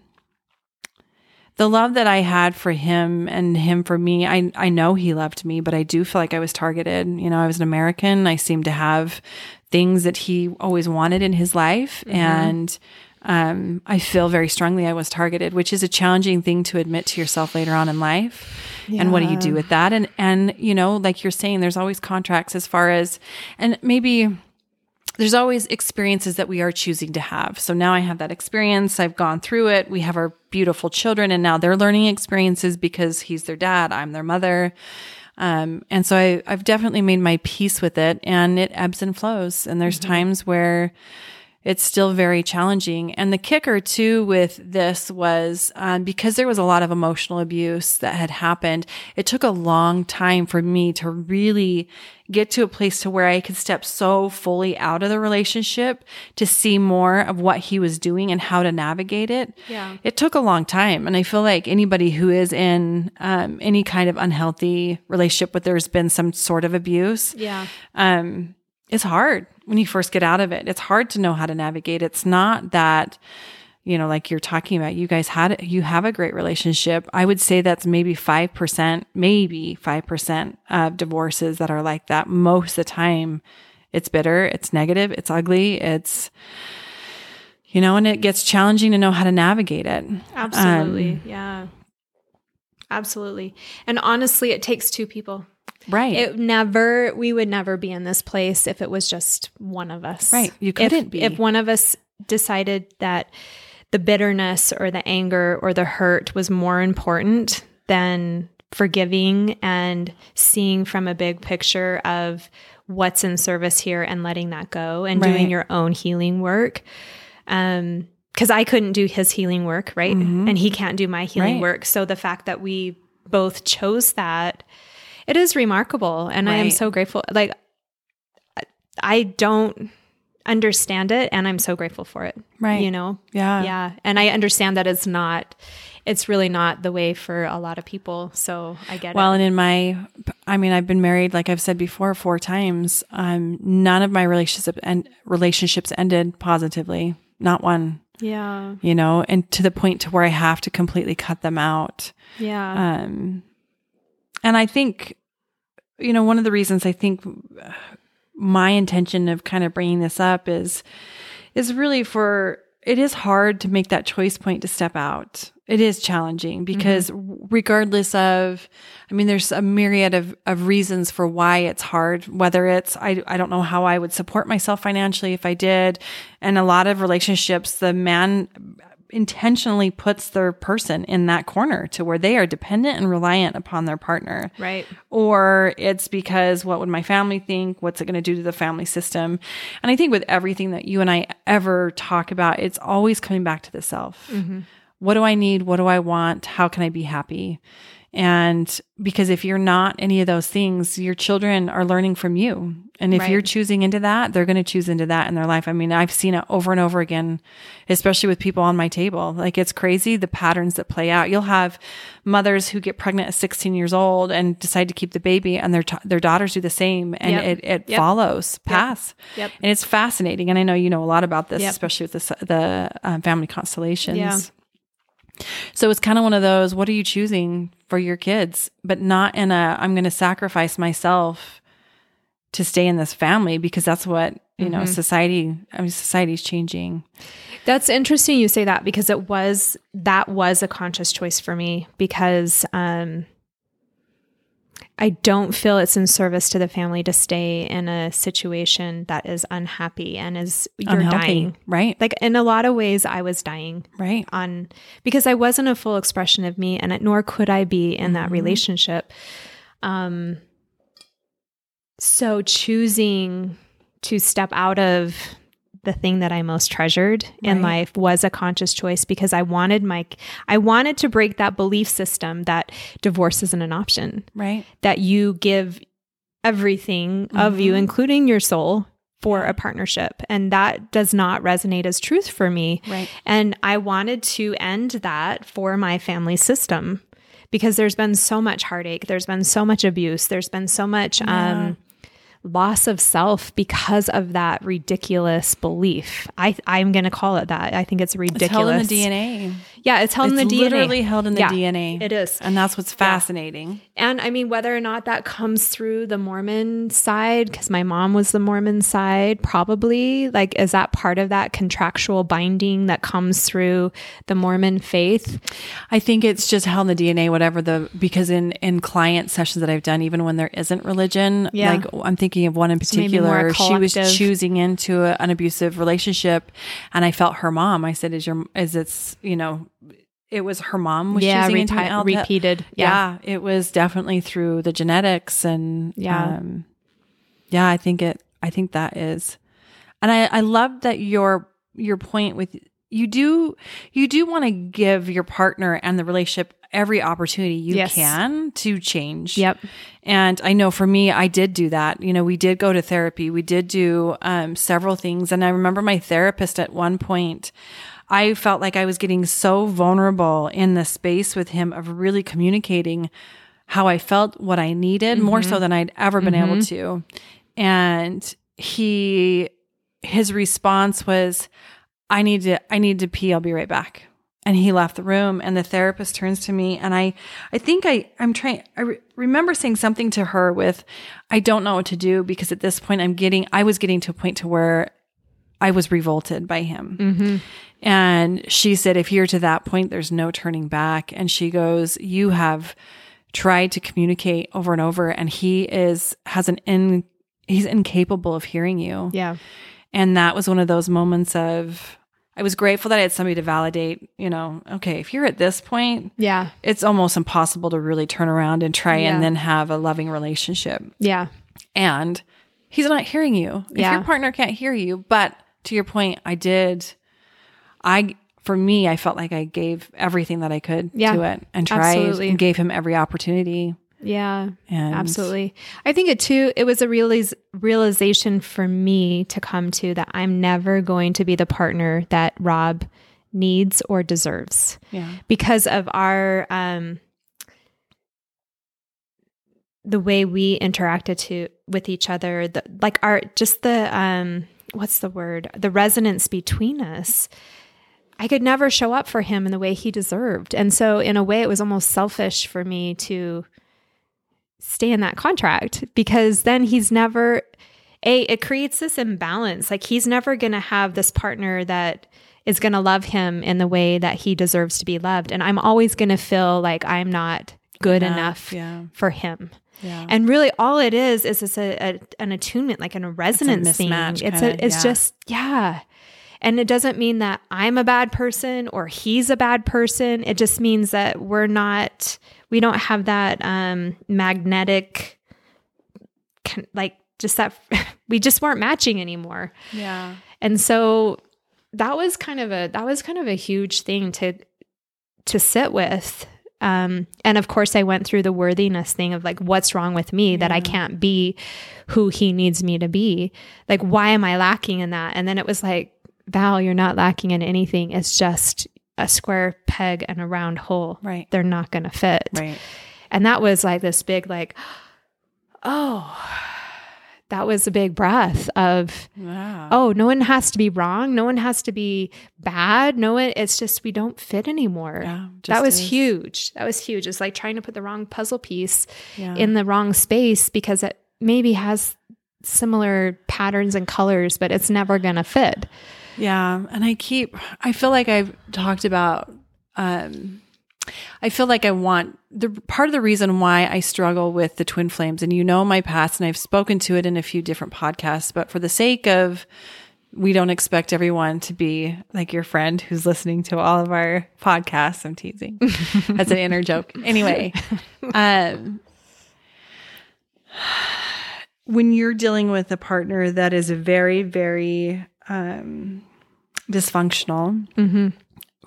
the love that I had for him and him for me, I, I know he loved me, but I do feel like I was targeted. You know, I was an American. I seemed to have things that he always wanted in his life. And, um, I feel very strongly I was targeted, which is a challenging thing to admit to yourself later on in life. And what do you do with that? And, and, you know, like you're saying, there's always contracts as far as, and maybe there's always experiences that we are choosing to have. So now I have that experience. I've gone through it. We have our beautiful children and now they're learning experiences because he's their dad. I'm their mother. Um, and so I, I've definitely made my peace with it and it ebbs and flows. And there's times where it's still very challenging. And the kicker too with this was um, because there was a lot of emotional abuse that had happened. It took a long time for me to really get to a place to where I could step so fully out of the relationship to see more of what he was doing and how to navigate it. Yeah. It took a long time. And I feel like anybody who is in um, any kind of unhealthy relationship, but there's been some sort of abuse, Yeah. um, it's hard when you first get out of it. It's hard to know how to navigate. It's not that, you know, like you're talking about, you guys had, you have a great relationship. I would say that's maybe 5%, maybe 5% of divorces that are like that. Most of the time, it's bitter, it's negative, it's ugly, it's, you know, and it gets challenging to know how to navigate it. Absolutely. Um, yeah. Absolutely. And honestly, it takes two people. Right. It never, we would never be in this place if it was just one of us. Right. You couldn't if, be. If one of us decided that the bitterness or the anger or the hurt was more important than forgiving and seeing from a big picture of what's in service here and letting that go and Right. doing your own healing work. Um, because I couldn't do his healing work, right? And he can't do my healing Right. work. So the fact that we both chose that, it is remarkable. And I am so grateful. Like, I- I don't understand it, and I'm so grateful for it. Right. You know? Yeah. Yeah. And I understand that it's not, it's really not the way for a lot of people. So I get Well, it. Well, and in my, I mean, I've been married, like I've said before, four times. Um, none of my relationship and relationships ended positively. Not one, Yeah. you know, and to the point to where I have to completely cut them out. Yeah. Um, and I think, you know, one of the reasons I think my intention of kind of bringing this up is, is really for, it is hard to make that choice point to step out. It is challenging mm-hmm. because regardless of, I mean, there's a myriad of, of reasons for why it's hard, whether it's, I, I don't know how I would support myself financially if I did. And a lot of relationships, the man intentionally puts their person in that corner to where they are dependent and reliant upon their partner. right. Or it's because what would my family think? What's it going to do to the family system? And I think with everything that you and I ever talk about, it's always coming back to the self. Mm-hmm. What do I need? What do I want? How can I be happy? And because if you're not any of those things, your children are learning from you. And if Right. you're choosing into that, they're going to choose into that in their life. I mean, I've seen it over and over again, especially with people on my table. Like it's crazy the patterns that play out. You'll have mothers who get pregnant at 16 years old and decide to keep the baby and their, t- their daughters do the same and Yep. it, it Yep. follows paths. Yep. And it's fascinating. And I know you know a lot about this, especially with the, the um, family constellations. Yeah. So it's kind of one of those, what are you choosing for your kids? But not in a, I'm going to sacrifice myself to stay in this family because that's what, you know, society, I mean, society's changing. That's interesting you say that because it was that was a conscious choice for me because um I don't feel it's in service to the family to stay in a situation that is unhappy and is you're Unhealthy, dying. Right. Like in a lot of ways I was dying Right. on because I wasn't a full expression of me and it, nor could I be in that relationship. Um so choosing to step out of the thing that I most treasured in life was a conscious choice because I wanted my I wanted to break that belief system that divorce isn't an option Right. that you give everything of you, including your soul, for a partnership. And that does not resonate as truth for me. Right. And I wanted to end that for my family system because there's been so much heartache, there's been so much abuse, there's been so much um, loss of self because of that ridiculous belief. I I'm going to call it that. I think it's ridiculous. It's held in the DNA. Yeah, it's held It's in the DNA. literally held in the Yeah, DNA. It is. And that's what's fascinating. And I mean, whether or not that comes through the Mormon side, because my mom was the Mormon side, probably. Like, is that part of that contractual binding that comes through the Mormon faith? I think it's just held in the DNA, whatever the because in in client sessions that I've done, even when there isn't religion, Yeah. like I'm thinking of one in So particular, she was choosing into a, an abusive relationship, and I felt her mom. I said, "Is your is it's you know." It was her mom was Yeah, choosing an repeated. Yeah. Yeah. it was definitely through the genetics and Yeah. um, yeah, I think it. I think that is, and I I love that your your point with you do you do want to give your partner and the relationship every opportunity you Yes. can to change. Yep. And I know for me, I did do that. You know, we did go to therapy. We did do um, several things. And I remember my therapist at one point, I felt like I was getting so vulnerable in the space with him of really communicating how I felt, what I needed, more so mm-hmm. than I'd ever been able mm-hmm. to. And he, his response was, I need to, I need to pee. I'll be right back. And he left the room and the therapist turns to me and I, I think I, I'm trying, I re- remember saying something to her with, I don't know what to do because at this point I'm getting, I was getting to a point to where I was revolted by him. Mm-hmm. And she said, if you're to that point, there's no turning back. And she goes, you have tried to communicate over and over and he is, has an in, he's incapable of hearing you. Yeah. And that was one of those moments of, I was grateful that I had somebody to validate, you know, okay, if you're at this point, Yeah. it's almost impossible to really turn around and try Yeah. and then have a loving relationship. Yeah. And he's not hearing you. If Yeah. your partner can't hear you, but to your point, I did, I, for me, I felt like I gave everything that I could Yeah. to it and tried Absolutely. and gave him every opportunity. Yeah. And Absolutely. I think it too, it was a realiz- realization for me to come to that I'm never going to be the partner that Rob needs or deserves Yeah. because of our, um, the way we interacted to with each other, the, like our, just the, um, what's the word? The resonance between us. I could never show up for him in the way he deserved. And so in a way it was almost selfish for me to stay in that contract because then he's never a it creates this imbalance like he's never going to have this partner that is going to love him in the way that he deserves to be loved and i'm always going to feel like i'm not good enough Yeah. for him Yeah. and really all it is is it's a, a an attunement like an, a resonance thing mismatch it's kinda, a it's yeah. just yeah and it doesn't mean that i'm a bad person or he's a bad person it just means that we're not we don't have that um magnetic like just that we just weren't matching anymore yeah. and so that was kind of a that was kind of a huge thing to to sit with um and of course i went through the worthiness thing of like what's wrong with me that i can't be who he needs me to be? Like why am i lacking in that? And then it was like val you're not lacking in anything. It's just a square peg and a round hole. Right. they're not going to fit. Right. and that was like this big like oh that was a big breath of Wow. oh, no one has to be wrong. No one has to be bad. No one, it's just we don't fit anymore. Yeah, that was is. huge. That was huge. It's like trying to put the wrong puzzle piece Yeah. in the wrong space because it maybe has similar patterns and colors, but it's never going to fit. Yeah. And I keep, I feel like I've talked about, um, I feel like I want the part of the reason why I struggle with the twin flames, and you know my past, and I've spoken to it in a few different podcasts, but for the sake of, we don't expect everyone to be like your friend who's listening to all of our podcasts. I'm teasing. That's an inner joke. Anyway, um, when you're dealing with a partner that is very, very um, dysfunctional, Mm-hmm.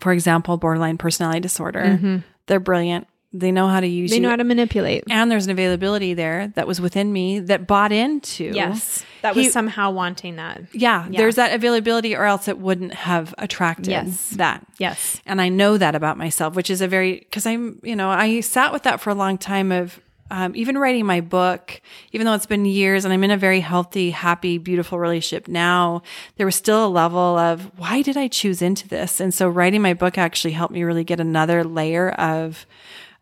For example, borderline personality disorder, mm-hmm. they're brilliant. They know how to use They you. know how to manipulate. and there's an availability there that was within me that bought into. Yes, that was He- somehow wanting that. Yeah, Yeah. there's that availability, or else it wouldn't have attracted Yes. that. Yes. And I know that about myself, which is a very, because I'm, you know, I sat with that for a long time of um, even writing my book, even though it's been years and I'm in a very healthy, happy, beautiful relationship now, there was still a level of why did I choose into this? And so writing my book actually helped me really get another layer of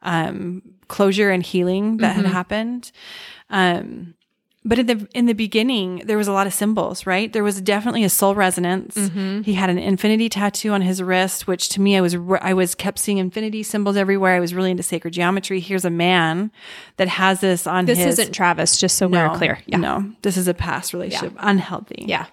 um, closure and healing that had happened. Um, but in the in the beginning, there was a lot of symbols, right? There was definitely a soul resonance. He had an infinity tattoo on his wrist, which to me, I was re- I was kept seeing infinity symbols everywhere. I was really into sacred geometry. Here's a man that has this on This his. isn't Travis, just so no, we're clear. Yeah. No, this is a past relationship, unhealthy. Yeah.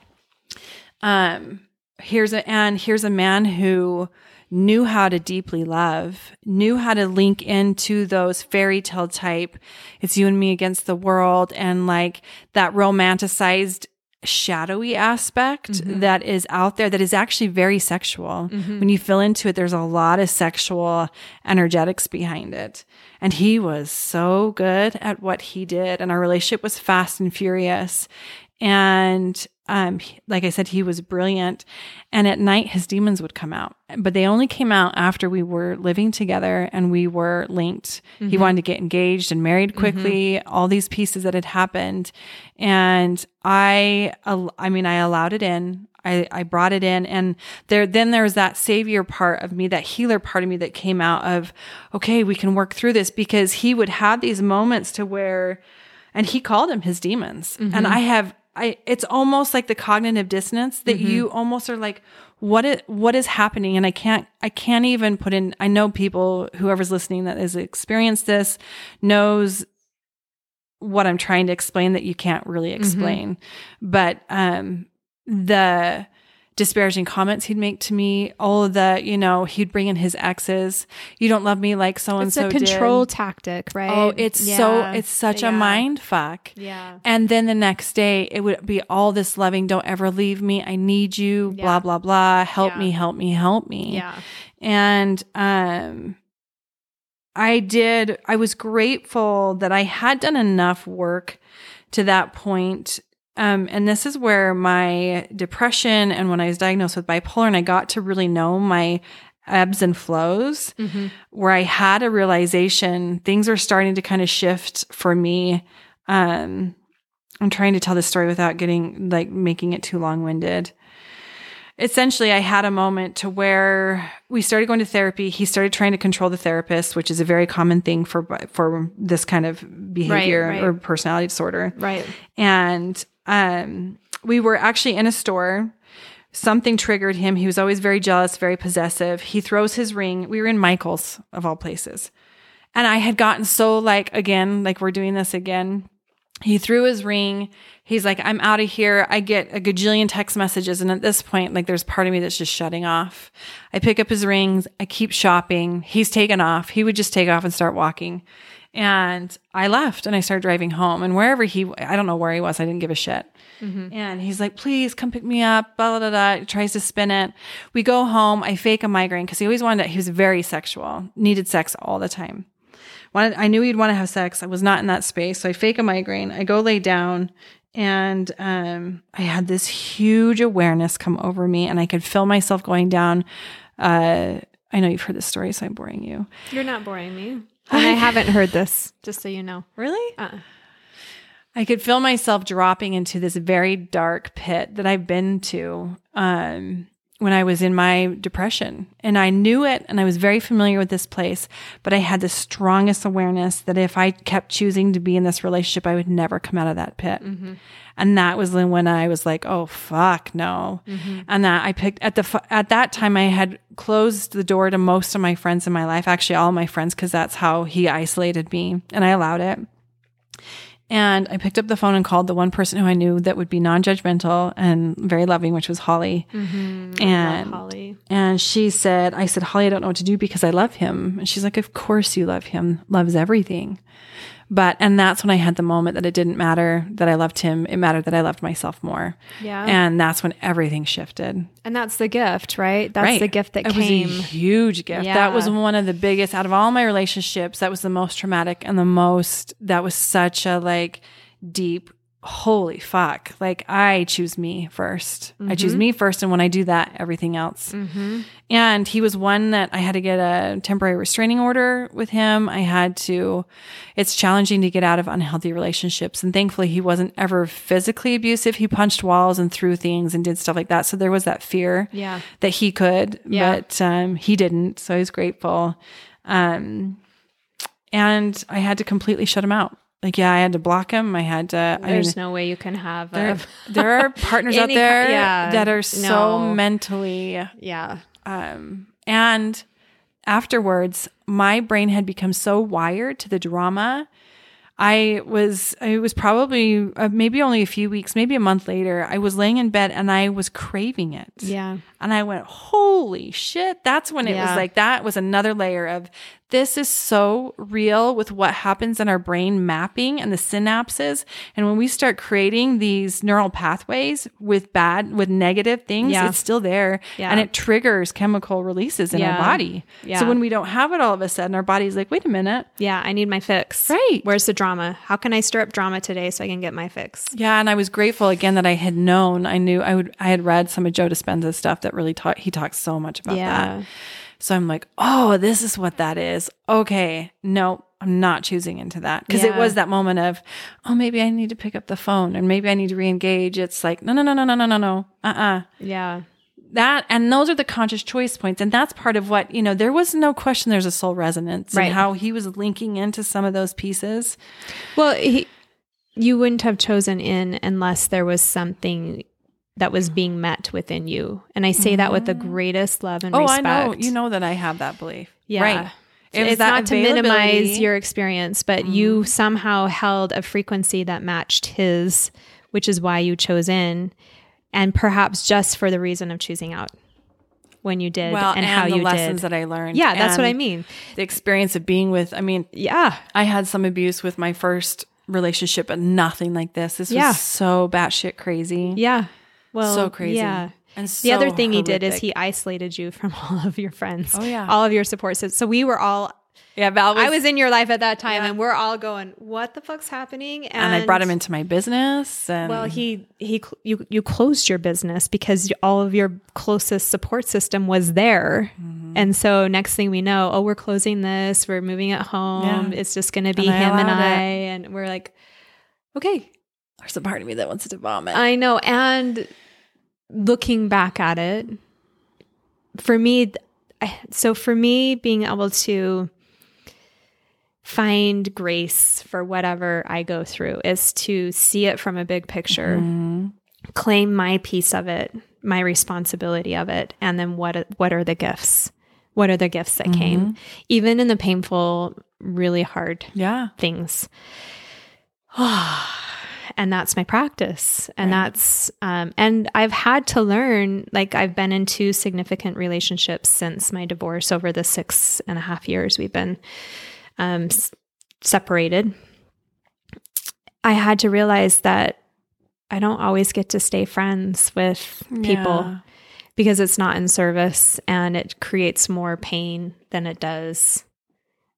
Um, here's a and here's a man who knew how to deeply love, knew how to link into those fairy tale type, it's you and me against the world, and like that romanticized shadowy aspect mm-hmm. that is out there that is actually very sexual. Mm-hmm. When you feel into it, there's a lot of sexual energetics behind it. And he was so good at what he did. And our relationship was fast and furious. And um, like I said, he was brilliant. And at night, his demons would come out, but they only came out after we were living together and we were linked. He mm-hmm. wanted to get engaged and married mm-hmm. quickly, all these pieces that had happened. And I, I mean, I allowed it in. I, I brought it in and there, then there was that savior part of me, that healer part of me that came out of, okay, we can work through this because he would have these moments to where, and he called them his demons. And mm-hmm. I have I it's almost like the cognitive dissonance that you almost are like what is what is happening? And I can't I can't even put in I know people whoever's listening that has experienced this knows what I'm trying to explain that you can't really explain. But um the disparaging comments he'd make to me, all of the, you know, he'd bring in his exes. You don't love me like so and so. It's a control tactic, right? Oh, it's so it's such Yeah. a mind fuck. Yeah. And then the next day it would be all this loving, don't ever leave me. I need you, Yeah. blah, blah, blah. Help Yeah. me, help me, help me. Yeah. And um I did I was grateful that I had done enough work to that point. Um, and this is where my depression and when I was diagnosed with bipolar and I got to really know my ebbs and flows Mm-hmm. where I had a realization things are starting to kind of shift for me. Um, I'm trying to tell this story without getting like making it too long winded. Essentially, I had a moment to where we started going to therapy. He started trying to control the therapist, which is a very common thing for for this kind of behavior right. or personality disorder Right. and um, we were actually in a store. Something triggered him. He was always very jealous, very possessive. He throws his ring. We were in Michael's, of all places. And I had gotten so like, again, like we're doing this again. He threw his ring. He's like, I'm out of here. I get a gajillion text messages. And at this point, like there's part of me that's just shutting off. I pick up his rings. I keep shopping. He's taken off. He would just take off and start walking. And I left and I started driving home. And wherever he, I don't know where he was. I didn't give a shit. And he's like, please come pick me up. Blah, blah, blah, blah. Tries to spin it. We go home. I fake a migraine because he always wanted, he was very sexual, needed sex all the time. Wanted, I knew he'd want to have sex. I was not in that space. So I fake a migraine. I go lay down and um, I had this huge awareness come over me and I could feel myself going down. Uh, I know you've heard this story, so I'm boring you. You're not boring me. And I haven't heard this, just so you know. Really? Uh, I could feel myself dropping into this very dark pit that I've been to um, when I was in my depression. And I knew it and I was very familiar with this place, but I had the strongest awareness that if I kept choosing to be in this relationship, I would never come out of that pit. And that was when I was like, oh, fuck, no. Mm-hmm. And that I picked at the, at that time, I had closed the door to most of my friends in my life, actually, all my friends, because that's how he isolated me and I allowed it. And I picked up the phone and called the one person who I knew that would be non-judgmental and very loving, which was Holly. Mm-hmm. love And Holly. and she said, I said, Holly, I don't know what to do because I love him. And she's like, Of course you love him, loves everything. But, and that's when I had the moment that it didn't matter that I loved him. It mattered that I loved myself more. Yeah. And that's when everything shifted. And that's the gift, right? That's Right. the gift that it came. was a huge gift. Yeah. That was one of the biggest out of all my relationships. That was the most traumatic and the most, that was such a like deep, holy fuck. Like I choose me 1st I Mm-hmm. choose me first. And when I do that, everything else. And he was one that I had to get a temporary restraining order with him. I had to, it's challenging to get out of unhealthy relationships. And thankfully, he wasn't ever physically abusive. He punched walls and threw things and did stuff like that. So there was that fear Yeah. that he could, Yeah. but um, he didn't. So I was grateful. Um, and I had to completely shut him out. Like, yeah, I had to block him. I had to. I mean, There's no way you can have there, a. there are partners out there yeah, that are so mentally yeah. um, and afterwards, my brain had become so wired to the drama. I was, it was probably uh, maybe only a few weeks, maybe a month later. I was laying in bed and I was craving it. Yeah. And I went, holy shit. That's when it was like, that was another layer of this is so real with what happens in our brain mapping and the synapses. And when we start creating these neural pathways with bad, with negative things, Yeah. it's still there Yeah. and it triggers chemical releases in our body. Yeah. So when we don't have it all of a sudden, our body's like, wait a minute. Yeah. I need my fix. Right. Where's the drama? How can I stir up drama today so I can get my fix? Yeah, and I was grateful again that I had known. I knew I would. I had read some of Joe Dispenza's stuff that really taught. He talks so much about Yeah. that. So I'm like, oh, this is what that is. Okay, no, I'm not choosing into that because it was that moment of, oh, maybe I need to pick up the phone and maybe I need to reengage. It's like, no, no, no, no, no, no, no, no, uh, uh Yeah. that and those are the conscious choice points and that's part of what you know there was no question there's a soul resonance Right. and how he was linking into some of those pieces Well, he, you wouldn't have chosen in unless there was something that was being met within you. And I say that with the greatest love and respect. Oh, respect. I know. You know that I have that belief. Yeah. Right. It it's not to minimize. Mm-hmm. your experience, but you somehow held a frequency that matched his, which is why you chose in, and perhaps just for the reason of choosing out when you did well, and, how the you lessons did. that I learned. yeah, that's what I mean. The experience of being with. I mean, Yeah, I had some abuse with my first relationship, but nothing like this. This Yeah. was so batshit crazy. yeah. Well, so crazy. Yeah. And The other so thing he did is he isolated you from all of your friends. Oh, yeah. all of your support system. So we were all. Yeah, Val was, I was in your life at that time, Yeah. and we're all going, "What the fuck's happening?" and I brought him into my business. And Well, he he you you closed your business because all of your closest support system was there. Mm-hmm. And so next thing we know, oh, we're closing this, we're moving it home. Yeah. It's just going to be And him and I it. and we're like okay, there's a part of me that wants to vomit. I know and looking back at it for me so for me being able to find grace for whatever I go through is to see it from a big picture Mhm. claim my piece of it, my responsibility of it, and then what what are the gifts? What are the gifts that came, even in the painful, really hard Yeah. things? and that's my practice, and Right. that's um, and I've had to learn. Like I've been in two significant relationships since my divorce over the six and a half years we've been um, s- separated. I had to realize that I don't always get to stay friends with people Yeah. because it's not in service and it creates more pain than it does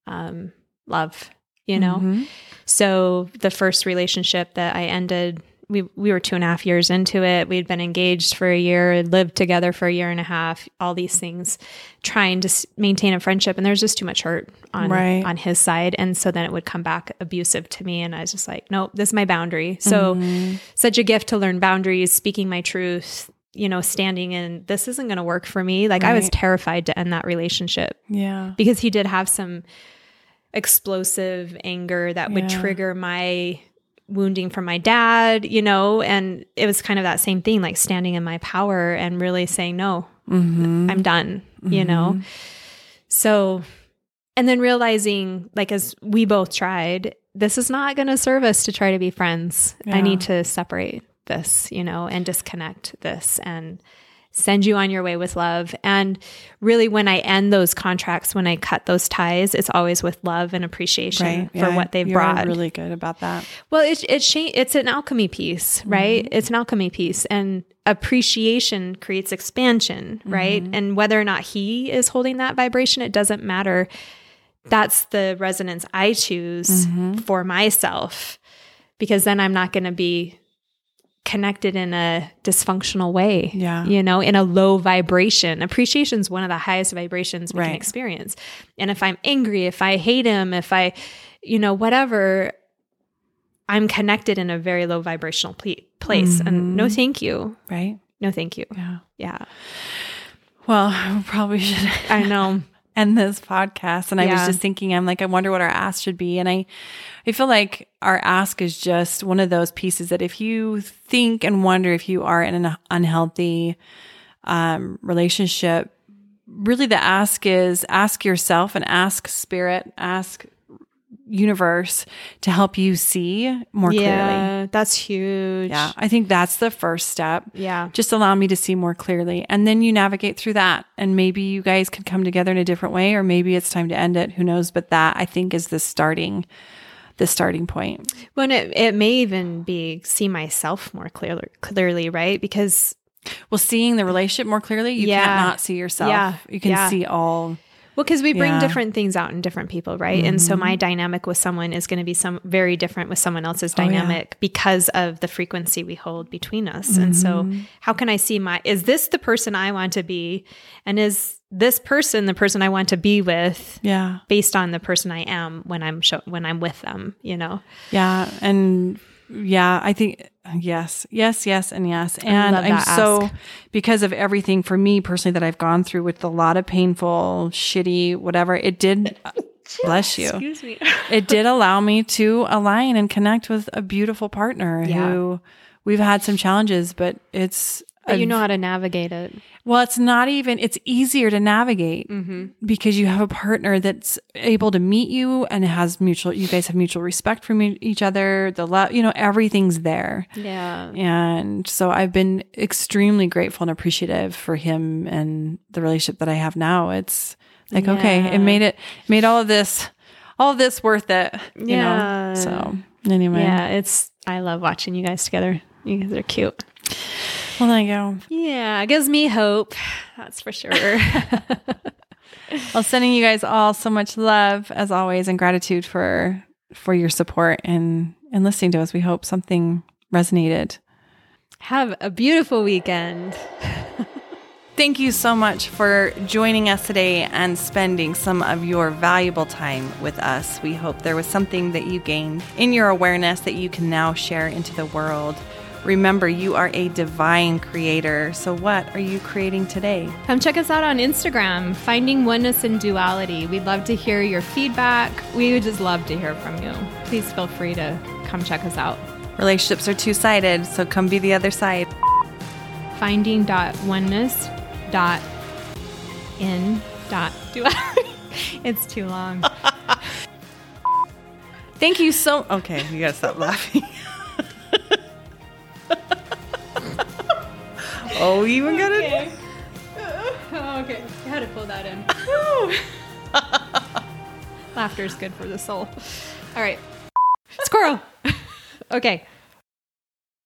um, love, you know? Mhm. So the first relationship that I ended, we we were two and a half years into it. We'd been engaged for a year, lived together for a year and a half. All these things, trying to s- maintain a friendship, and there's just too much hurt on Right. on his side, and so then it would come back abusive to me, and I was just like, nope, this is my boundary. So Mhm. such a gift to learn boundaries, speaking my truth. You know, standing in this isn't going to work for me. Like I was terrified to end that relationship yeah. because he did have some explosive anger that would trigger my wounding from my dad, you know, and it was kind of that same thing, like standing in my power and really saying, no, Mhm. I'm done, you know? So, and then realizing, like, as we both tried, this is not going to serve us to try to be friends. I need to separate this, you know, and disconnect this and send you on your way with love. And really, when I end those contracts, when I cut those ties, it's always with love and appreciation Right. for Yeah, what they've you're brought. really good about that. Well, it's it's it's an alchemy piece, mm-hmm. right? It's an alchemy piece, and appreciation creates expansion, mm-hmm. right? And whether or not he is holding that vibration, it doesn't matter. That's the resonance I choose mm-hmm. for myself, because then I'm not going to be connected in a dysfunctional way. Yeah. You know, in a low vibration. Appreciation is one of the highest vibrations we can experience. And if I'm angry, if I hate him, if I, you know, whatever, I'm connected in a very low vibrational ple- place. And mm-hmm. no, thank you. Right. No, thank you. Yeah. Yeah. Well, I probably should I know. End this podcast. And I was just thinking, I'm like, I wonder what our ask should be. And I, I feel like our ask is just one of those pieces that if you think and wonder if you are in an unhealthy um, relationship, really the ask is ask yourself and ask spirit, ask universe to help you see more clearly. That's huge. Yeah. I think that's the first step. Yeah. Just allow me to see more clearly. And then you navigate through that. And maybe you guys can come together in a different way, or maybe it's time to end it. Who knows? But that I think is the starting the starting point. When it, it may even be see myself more clearly, clearly, right? Because Well, seeing the relationship more clearly, you Yeah. can't not see yourself. Yeah. You can Yeah. see all Well, because we bring Yeah. different things out in different people, right? And so my mm-hmm. dynamic with someone is going to be some very different with someone else's Oh, yeah. dynamic because of the frequency we hold between us. And so, mm-hmm. how can I see my? Is this the person I want to be? And is this person the person I want to be with? yeah. Based on the person I am when I'm show, when I'm with them, you know. Yeah. And yeah, I think yes, yes, yes, and yes. And I'm that so because of everything for me personally that I've gone through with a lot of painful, shitty, whatever, it did uh, bless you. Excuse me. it did allow me to align and connect with a beautiful partner Yeah. who we've had some challenges, but it's But you know how to navigate it. well, it's not even it's easier to navigate Mm-hmm. because you have a partner that's able to meet you and has mutual you guys have mutual respect for me, each other, the love, you know, everything's there. Yeah. And so I've been extremely grateful and appreciative for him and the relationship that I have now. It's like, okay, it made it, made all of this, all of this worth it, you Yeah. know? So anyway, Yeah. It's, I love watching you guys together. You guys are cute. Well, there you go. Yeah. It gives me hope. That's for sure. Well, sending you guys all so much love as always and gratitude for, for your support and, and listening to us. We hope something resonated. Have a beautiful weekend. Thank you so much for joining us today and spending some of your valuable time with us. We hope there was something that you gained in your awareness that you can now share into the world. Remember, you are a divine creator. So, what are you creating today? Come check us out on Instagram, Finding Oneness in Duality. We'd love to hear your feedback. We would just love to hear from you. Please feel free to come check us out. Relationships are two sided, so come be the other side. Finding dot oneness dot in dot duality. it's too long. Thank you so Okay, you gotta stop laughing. oh, you even got it? Oh, uh, okay. You had to pull that in. Laughter is good for the soul. All right. Squirrel. okay.